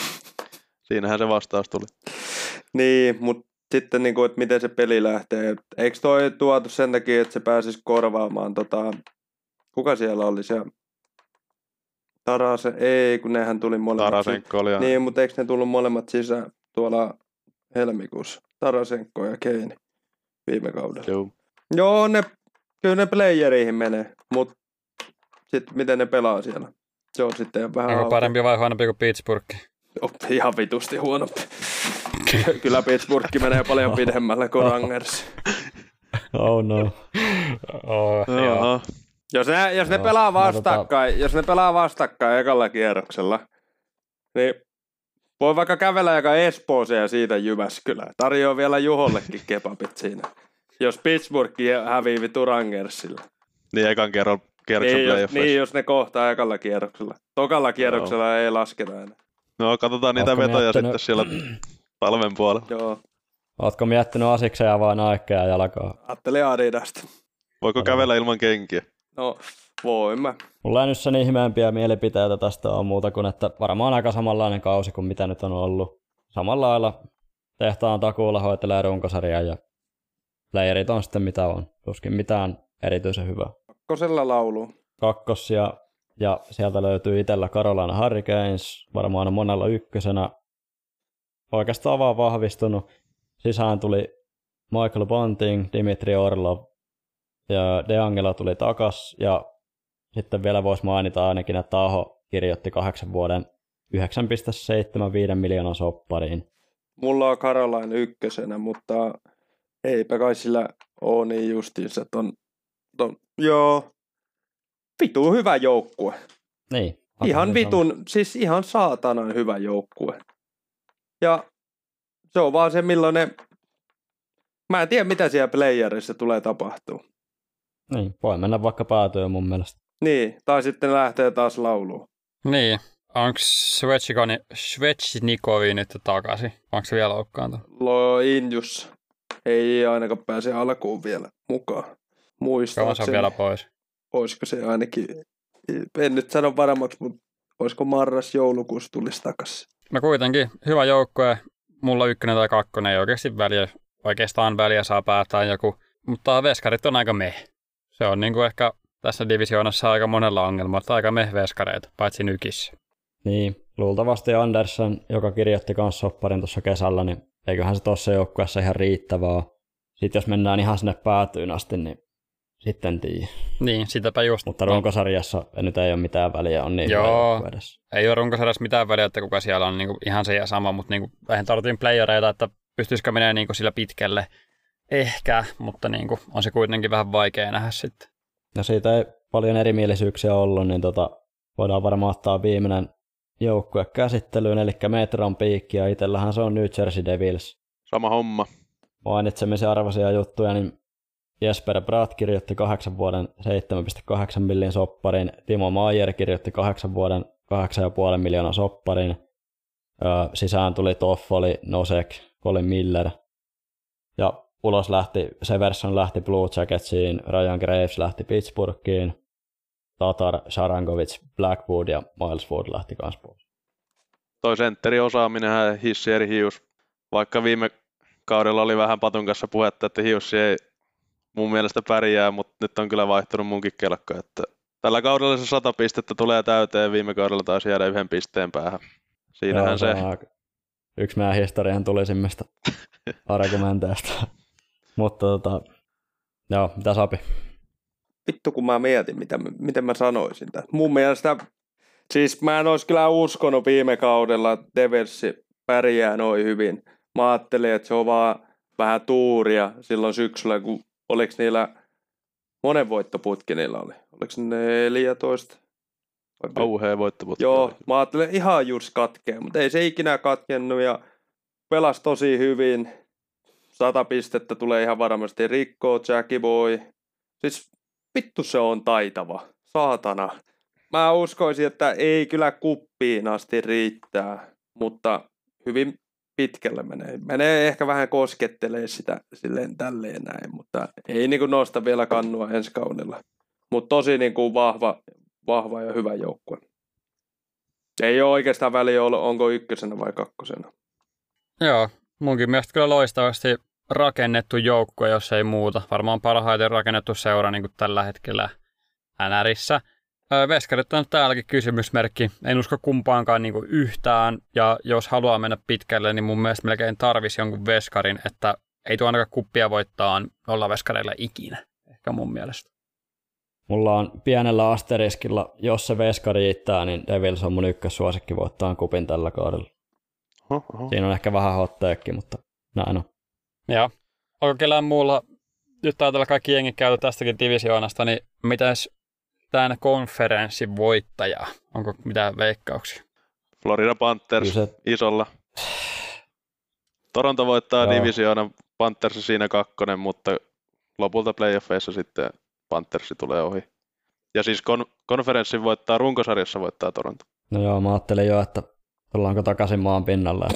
Speaker 2: Siinähän se vastaus tuli.
Speaker 3: Niin, mutta sitten niin kuin, että miten se peli lähtee. Eikö toi tuotu sen takia, että se pääsisi korvaamaan tota... Kuka siellä oli se? Tarase, ei, kun nehän tuli molemmat.
Speaker 2: Tarasenko oli aina.
Speaker 3: Niin, mutta eikö ne tullut molemmat sisään tuolla helmikuussa? Tarasenko ja Keini viime kaudella.
Speaker 2: Joo.
Speaker 3: Joo, ne, kyllä ne playeriin menee, mutta sitten miten ne pelaa siellä. Se on sitten vähän
Speaker 4: Onko parempi vai huonompi kuin Pittsburgh?
Speaker 3: Oh, ihan vitusti huonompi. kyllä Pittsburgh menee paljon pidemmälle kuin Rangers.
Speaker 1: Oh no.
Speaker 4: Oh, joo.
Speaker 3: Jos ne, jos ne
Speaker 1: Joo,
Speaker 3: pelaa
Speaker 1: tota-
Speaker 3: vastakkain, jos ne pelaa vastakkain ekalla kierroksella, niin voi vaikka kävellä joka Espooseen ja siitä Jyväskylään. Tarjoaa vielä Juhollekin kebabit siinä. Jos Pittsburgh hävii vitu Rangersille.
Speaker 2: Niin ekan kerran kierroksen
Speaker 3: Niin jos,
Speaker 2: playoffeissa.
Speaker 3: niin, jos ne kohtaa ekalla kierroksella. Tokalla kierroksella ei lasketa enää.
Speaker 2: No katsotaan niitä
Speaker 1: Ootko
Speaker 2: vetoja
Speaker 1: miettinyt-
Speaker 2: sitten siellä talven puolella.
Speaker 3: Joo,
Speaker 1: Ootko miettinyt asikseja vai naikkeja jalkaa?
Speaker 3: ajattelin Adidasta.
Speaker 2: Voiko kävellä ilman kenkiä?
Speaker 3: No, voin mä.
Speaker 1: Mulla ei nyt sen ihmeempiä mielipiteitä tästä on muuta kuin, että varmaan aika samanlainen kausi kuin mitä nyt on ollut. Samalla lailla tehtaan takuulla hoitelee runkosarjaa ja playerit on sitten mitä on. Tuskin mitään erityisen hyvää.
Speaker 3: Kosella laulu.
Speaker 1: Kakkosia ja sieltä löytyy itsellä Carolina Hurricanes, varmaan monella ykkösenä. Oikeastaan vaan vahvistunut. Sisään tuli Michael Bunting, Dimitri Orlov ja De Angelo tuli takas ja sitten vielä voisi mainita ainakin, että Aho kirjoitti kahdeksan vuoden 9,75 miljoonan soppariin.
Speaker 3: Mulla on Caroline ykkösenä, mutta eipä kai sillä ole niin justiinsa ton, ton joo, vitu hyvä joukkue.
Speaker 1: Niin.
Speaker 3: Ihan vitun, siis ihan saatanan hyvä joukkue. Ja se on vaan se, milloin ne... Mä en tiedä, mitä siellä playerissa tulee tapahtuu.
Speaker 1: Niin, voi mennä vaikka päätyön mun mielestä.
Speaker 3: Niin, tai sitten lähtee taas lauluun.
Speaker 4: Niin. Onko Svechnikov nyt takaisin? Onko se vielä loukkaantunut?
Speaker 3: Lo Injus ei ainakaan pääse alkuun vielä mukaan.
Speaker 4: Kauan se on vielä pois.
Speaker 3: olisiko se ainakin, en nyt sano varmaksi, mutta olisiko marras-joulukuussa tulisi takaisin.
Speaker 4: No kuitenkin, hyvä joukkue. Mulla ykkönen tai kakkonen ei oikeasti väliä. Oikeastaan väliä saa päättää joku. Mutta veskarit on aika meh. Se on niinku ehkä tässä divisioonassa aika monella ongelma, että aika meh veskareita, paitsi nykissä.
Speaker 1: Niin, luultavasti Anderson, joka kirjoitti kanssa sopparin tuossa kesällä, niin eiköhän se tuossa joukkueessa ihan riittävää. Sitten jos mennään ihan sinne päätyyn asti, niin sitten tiedä.
Speaker 4: Niin, sitäpä just.
Speaker 1: Mutta runkosarjassa nyt ei ole mitään väliä, on niin
Speaker 4: Joo.
Speaker 1: edes.
Speaker 4: ei ole runkosarjassa mitään väliä, että kuka siellä on niin ihan se ja sama, mutta niin vähän tarvittiin playereita, että pystyisikö menemään niin sillä pitkälle. Ehkä, mutta niin kuin, on se kuitenkin vähän vaikea nähdä sitten.
Speaker 1: Ja siitä ei paljon erimielisyyksiä ollut, niin tota, voidaan varmaan ottaa viimeinen joukkue käsittelyyn, eli Metron piikki, ja itsellähän se on New Jersey Devils.
Speaker 2: Sama homma.
Speaker 1: Mainitsemisen arvoisia juttuja, niin Jesper Bratt kirjoitti 8 vuoden 7,8 millin sopparin, Timo Maier kirjoitti 8 vuoden 8,5 miljoonaa sopparin, sisään tuli Toffoli, Nosek, Colin Miller, ja ulos lähti, Severson lähti Blue Jacketsiin, Ryan Graves lähti Pittsburghiin, Tatar, Sharangovic, Blackwood ja Miles Wood lähti kans pois.
Speaker 2: Toi sentteri osaaminen hissi eri hius. Vaikka viime kaudella oli vähän patun kanssa puhetta, että hiussi ei mun mielestä pärjää, mutta nyt on kyllä vaihtunut munkin kelkka. Että tällä kaudella se 100 pistettä tulee täyteen, viime kaudella taisi jäädä yhden pisteen päähän. Siinähän
Speaker 1: Joo,
Speaker 2: se,
Speaker 1: yksi meidän historian tulisimmista argumenteista. Mutta tota, joo, mitä sopi?
Speaker 3: Vittu kun mä mietin, mitä, miten mä sanoisin tästä. Mun mielestä, siis mä en olisi kyllä uskonut viime kaudella, että Deversi pärjää noin hyvin. Mä ajattelin, että se on vaan vähän tuuria silloin syksyllä, kun oliko niillä, monen voittoputki niillä oli? Oliko ne 14? Vai
Speaker 2: kauhea voittoputki.
Speaker 3: Joo,
Speaker 2: oli.
Speaker 3: mä ajattelin ihan just katkea, mutta ei se ikinä katkennut ja pelasi tosi hyvin. Sata pistettä tulee ihan varmasti rikkoa, Jackie Boy. Siis vittu se on taitava, saatana. Mä uskoisin, että ei kyllä kuppiin asti riittää, mutta hyvin pitkälle menee. Menee ehkä vähän koskettelee sitä silleen tälleen näin, mutta ei niinku nosta vielä kannua ensi kaudella. Mutta tosi niinku vahva, vahva ja hyvä joukkue. Ei ole oikeastaan väliä, onko ykkösenä vai kakkosena.
Speaker 4: Joo, munkin mielestä kyllä loistavasti rakennettu joukkue, jos ei muuta. Varmaan parhaiten rakennettu seura niin kuin tällä hetkellä NRissä. Veskarit on täälläkin kysymysmerkki. En usko kumpaankaan niin kuin yhtään, ja jos haluaa mennä pitkälle, niin mun mielestä melkein tarvisi jonkun veskarin, että ei tuo ainakaan kuppia voittaa olla veskareilla ikinä, ehkä mun mielestä.
Speaker 1: Mulla on pienellä asteriskilla, jos se veska riittää, niin Devils on mun ykkössuosikki voittaa kupin tällä kaudella. Oho. Siinä on ehkä vähän hotteekki, mutta näin on.
Speaker 4: Joo. Onko kellään muulla, nyt ajatella kaikki jengi käyty tästäkin divisioonasta, niin mitäs tämän konferenssin voittaja, onko mitään veikkauksia?
Speaker 2: Florida Panthers se... isolla. Toronto voittaa Joo. divisioonan, Panthers siinä kakkonen, mutta lopulta playoffeissa sitten Panthersi tulee ohi. Ja siis kon- konferenssin voittaa, runkosarjassa voittaa Toronto.
Speaker 1: No joo, mä ajattelin jo, että tullaanko takaisin maan pinnalle.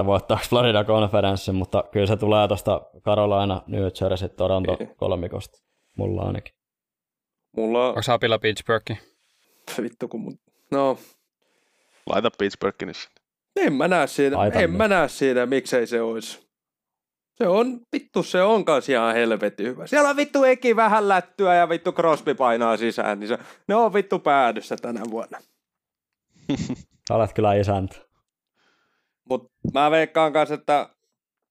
Speaker 1: Että voittaako Florida konferenssin, mutta kyllä se tulee tuosta Carolina, New Jersey, Toronto kolmikosta. Mulla ainakin.
Speaker 3: Mulla...
Speaker 4: Onko Sapilla Pittsburghi?
Speaker 3: Vittu kun mun... No.
Speaker 2: Laita Pittsburghin
Speaker 3: En mä näe siinä, Laitan en niin. mä näe siinä, miksei se olisi. Se on, vittu se on kans ihan helvetti hyvä. Siellä on vittu Eki vähän lättyä ja vittu Crosby painaa sisään, niin se, ne on vittu päädyssä tänä vuonna.
Speaker 1: Olet kyllä isäntä.
Speaker 3: Mut mä veikkaan kanssa, että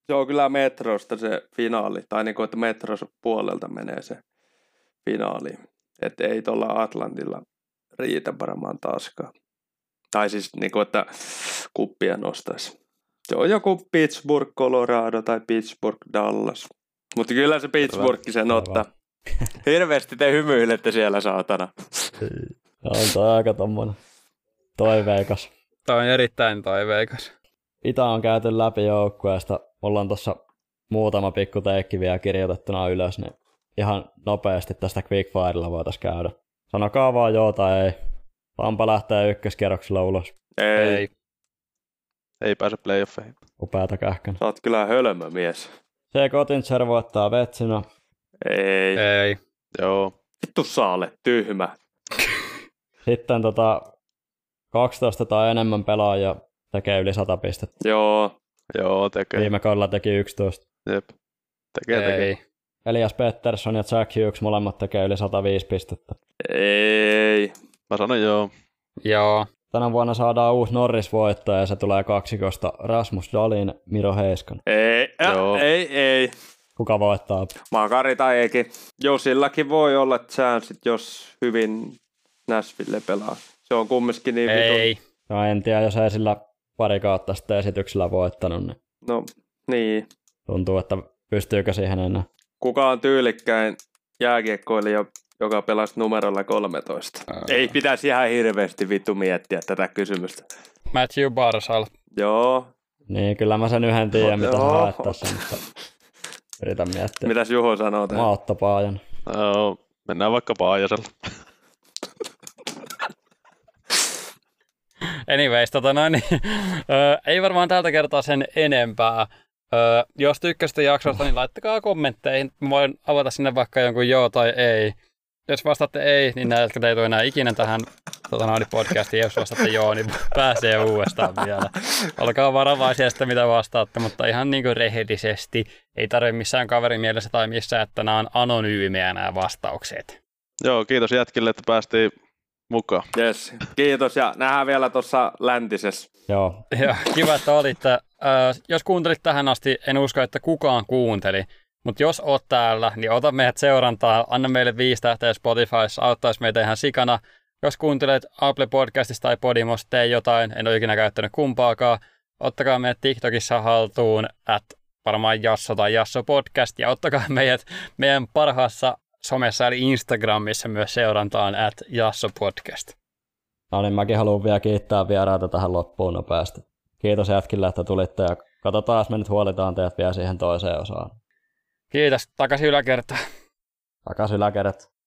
Speaker 3: se on kyllä Metrosta se finaali, tai niinku, että Metros puolelta menee se finaali. Että ei tuolla Atlantilla riitä varmaan taaskaan. Tai siis niinku, että kuppia nostaisi. Se on joku Pittsburgh, Colorado tai Pittsburgh, Dallas. Mutta kyllä se Pittsburgh sen ottaa. Hirveästi te hymyilette siellä, saatana.
Speaker 1: on toi aika tommonen toiveikas.
Speaker 4: Toi on erittäin toiveikas.
Speaker 1: Itä on käyty läpi joukkueesta. Mulla on tossa muutama pikku teikki vielä kirjoitettuna ylös, niin ihan nopeasti tästä quickfirella voitaisiin käydä. Sanokaa vaan joo tai ei. Tampa lähtee ykköskierroksella ulos.
Speaker 3: Ei. ei.
Speaker 2: Ei pääse playoffeihin.
Speaker 1: Upeata kähkön.
Speaker 3: Sä oot kyllä hölmö mies.
Speaker 1: Se Kotinger voittaa Vetsinä.
Speaker 3: Ei.
Speaker 4: Ei.
Speaker 2: Joo.
Speaker 3: Vittu saale, tyhmä.
Speaker 1: Sitten tota 12 tai enemmän pelaajia tekee yli 100 pistettä.
Speaker 3: Joo.
Speaker 2: Joo, tekee.
Speaker 1: Viime kaudella teki 11.
Speaker 2: Jep. Tekee,
Speaker 4: Ei.
Speaker 2: tekee.
Speaker 1: Elias Pettersson ja Jack Hughes molemmat tekee yli 105 pistettä.
Speaker 3: Ei.
Speaker 2: Mä sanon joo.
Speaker 4: Joo.
Speaker 1: Tänä vuonna saadaan uusi Norris-voittaja ja se tulee kaksikosta Rasmus Dalin, Miro Heiskan.
Speaker 3: Ei, ja, ei, ei.
Speaker 1: Kuka voittaa?
Speaker 3: Makari tai Eki. Josillakin voi olla chanssit, jos hyvin Nashville pelaa. Se on kumminkin niin
Speaker 4: Ei.
Speaker 3: Vitun...
Speaker 1: No en tiedä, jos ei sillä pari kautta sitten esityksellä voittanut, niin
Speaker 3: No, niin.
Speaker 1: tuntuu, että pystyykö siihen enää.
Speaker 3: Kuka on tyylikkäin jääkiekkoilija, joka pelasi numerolla 13. Ää. Ei pitäisi ihan hirveästi vittu miettiä tätä kysymystä.
Speaker 4: Matthew Barsal.
Speaker 3: Joo.
Speaker 1: Niin, kyllä mä sen yhden tiedän, mitä sä haet tässä, mutta yritän miettiä.
Speaker 3: Mitäs Juho sanoo tähän?
Speaker 1: Mä Otto Paajan.
Speaker 2: No, mennään vaikka Paajasella.
Speaker 4: Anyways, tota noin, niin, ei varmaan tältä kertaa sen enempää. Jos tykkäsitte jaksosta, niin laittakaa kommentteihin. Mä voin avata sinne vaikka jonkun joo tai ei. Jos vastaatte ei, niin näiltä ei tule enää ikinä tähän tota, noin podcastiin. Jos vastaatte joo, niin pääsee uudestaan vielä. Olkaa varovaisia sitä, mitä vastaatte, mutta ihan niin kuin rehellisesti. Ei tarvitse missään kaverin mielessä tai missään, että nämä on anonyymejä nämä vastaukset.
Speaker 2: Joo, kiitos jätkille, että päästiin mukaan.
Speaker 3: Yes. Kiitos ja nähdään vielä tuossa läntisessä.
Speaker 1: Joo,
Speaker 4: Joo, kiva, että olitte. Äh, jos kuuntelit tähän asti, en usko, että kukaan kuunteli. Mutta jos oot täällä, niin ota meidät seurantaa, anna meille viisi tähteä Spotifyssa, auttaisi meitä ihan sikana. Jos kuuntelet Apple Podcastista tai Podimosta, tee jotain, en ole ikinä käyttänyt kumpaakaan. Ottakaa meidät TikTokissa haltuun, at varmaan Jasso tai Jasso Podcast, ja ottakaa meidät meidän parhaassa somessa eli Instagramissa myös seurantaan at Jasso Podcast.
Speaker 1: no niin mäkin haluan vielä kiittää vieraita tähän loppuun nopeasti. Kiitos jätkille, että tulitte ja katsotaan, jos me nyt huolitaan teidät vielä siihen toiseen osaan.
Speaker 4: Kiitos, takaisin yläkertaan.
Speaker 1: Takaisin yläkädet.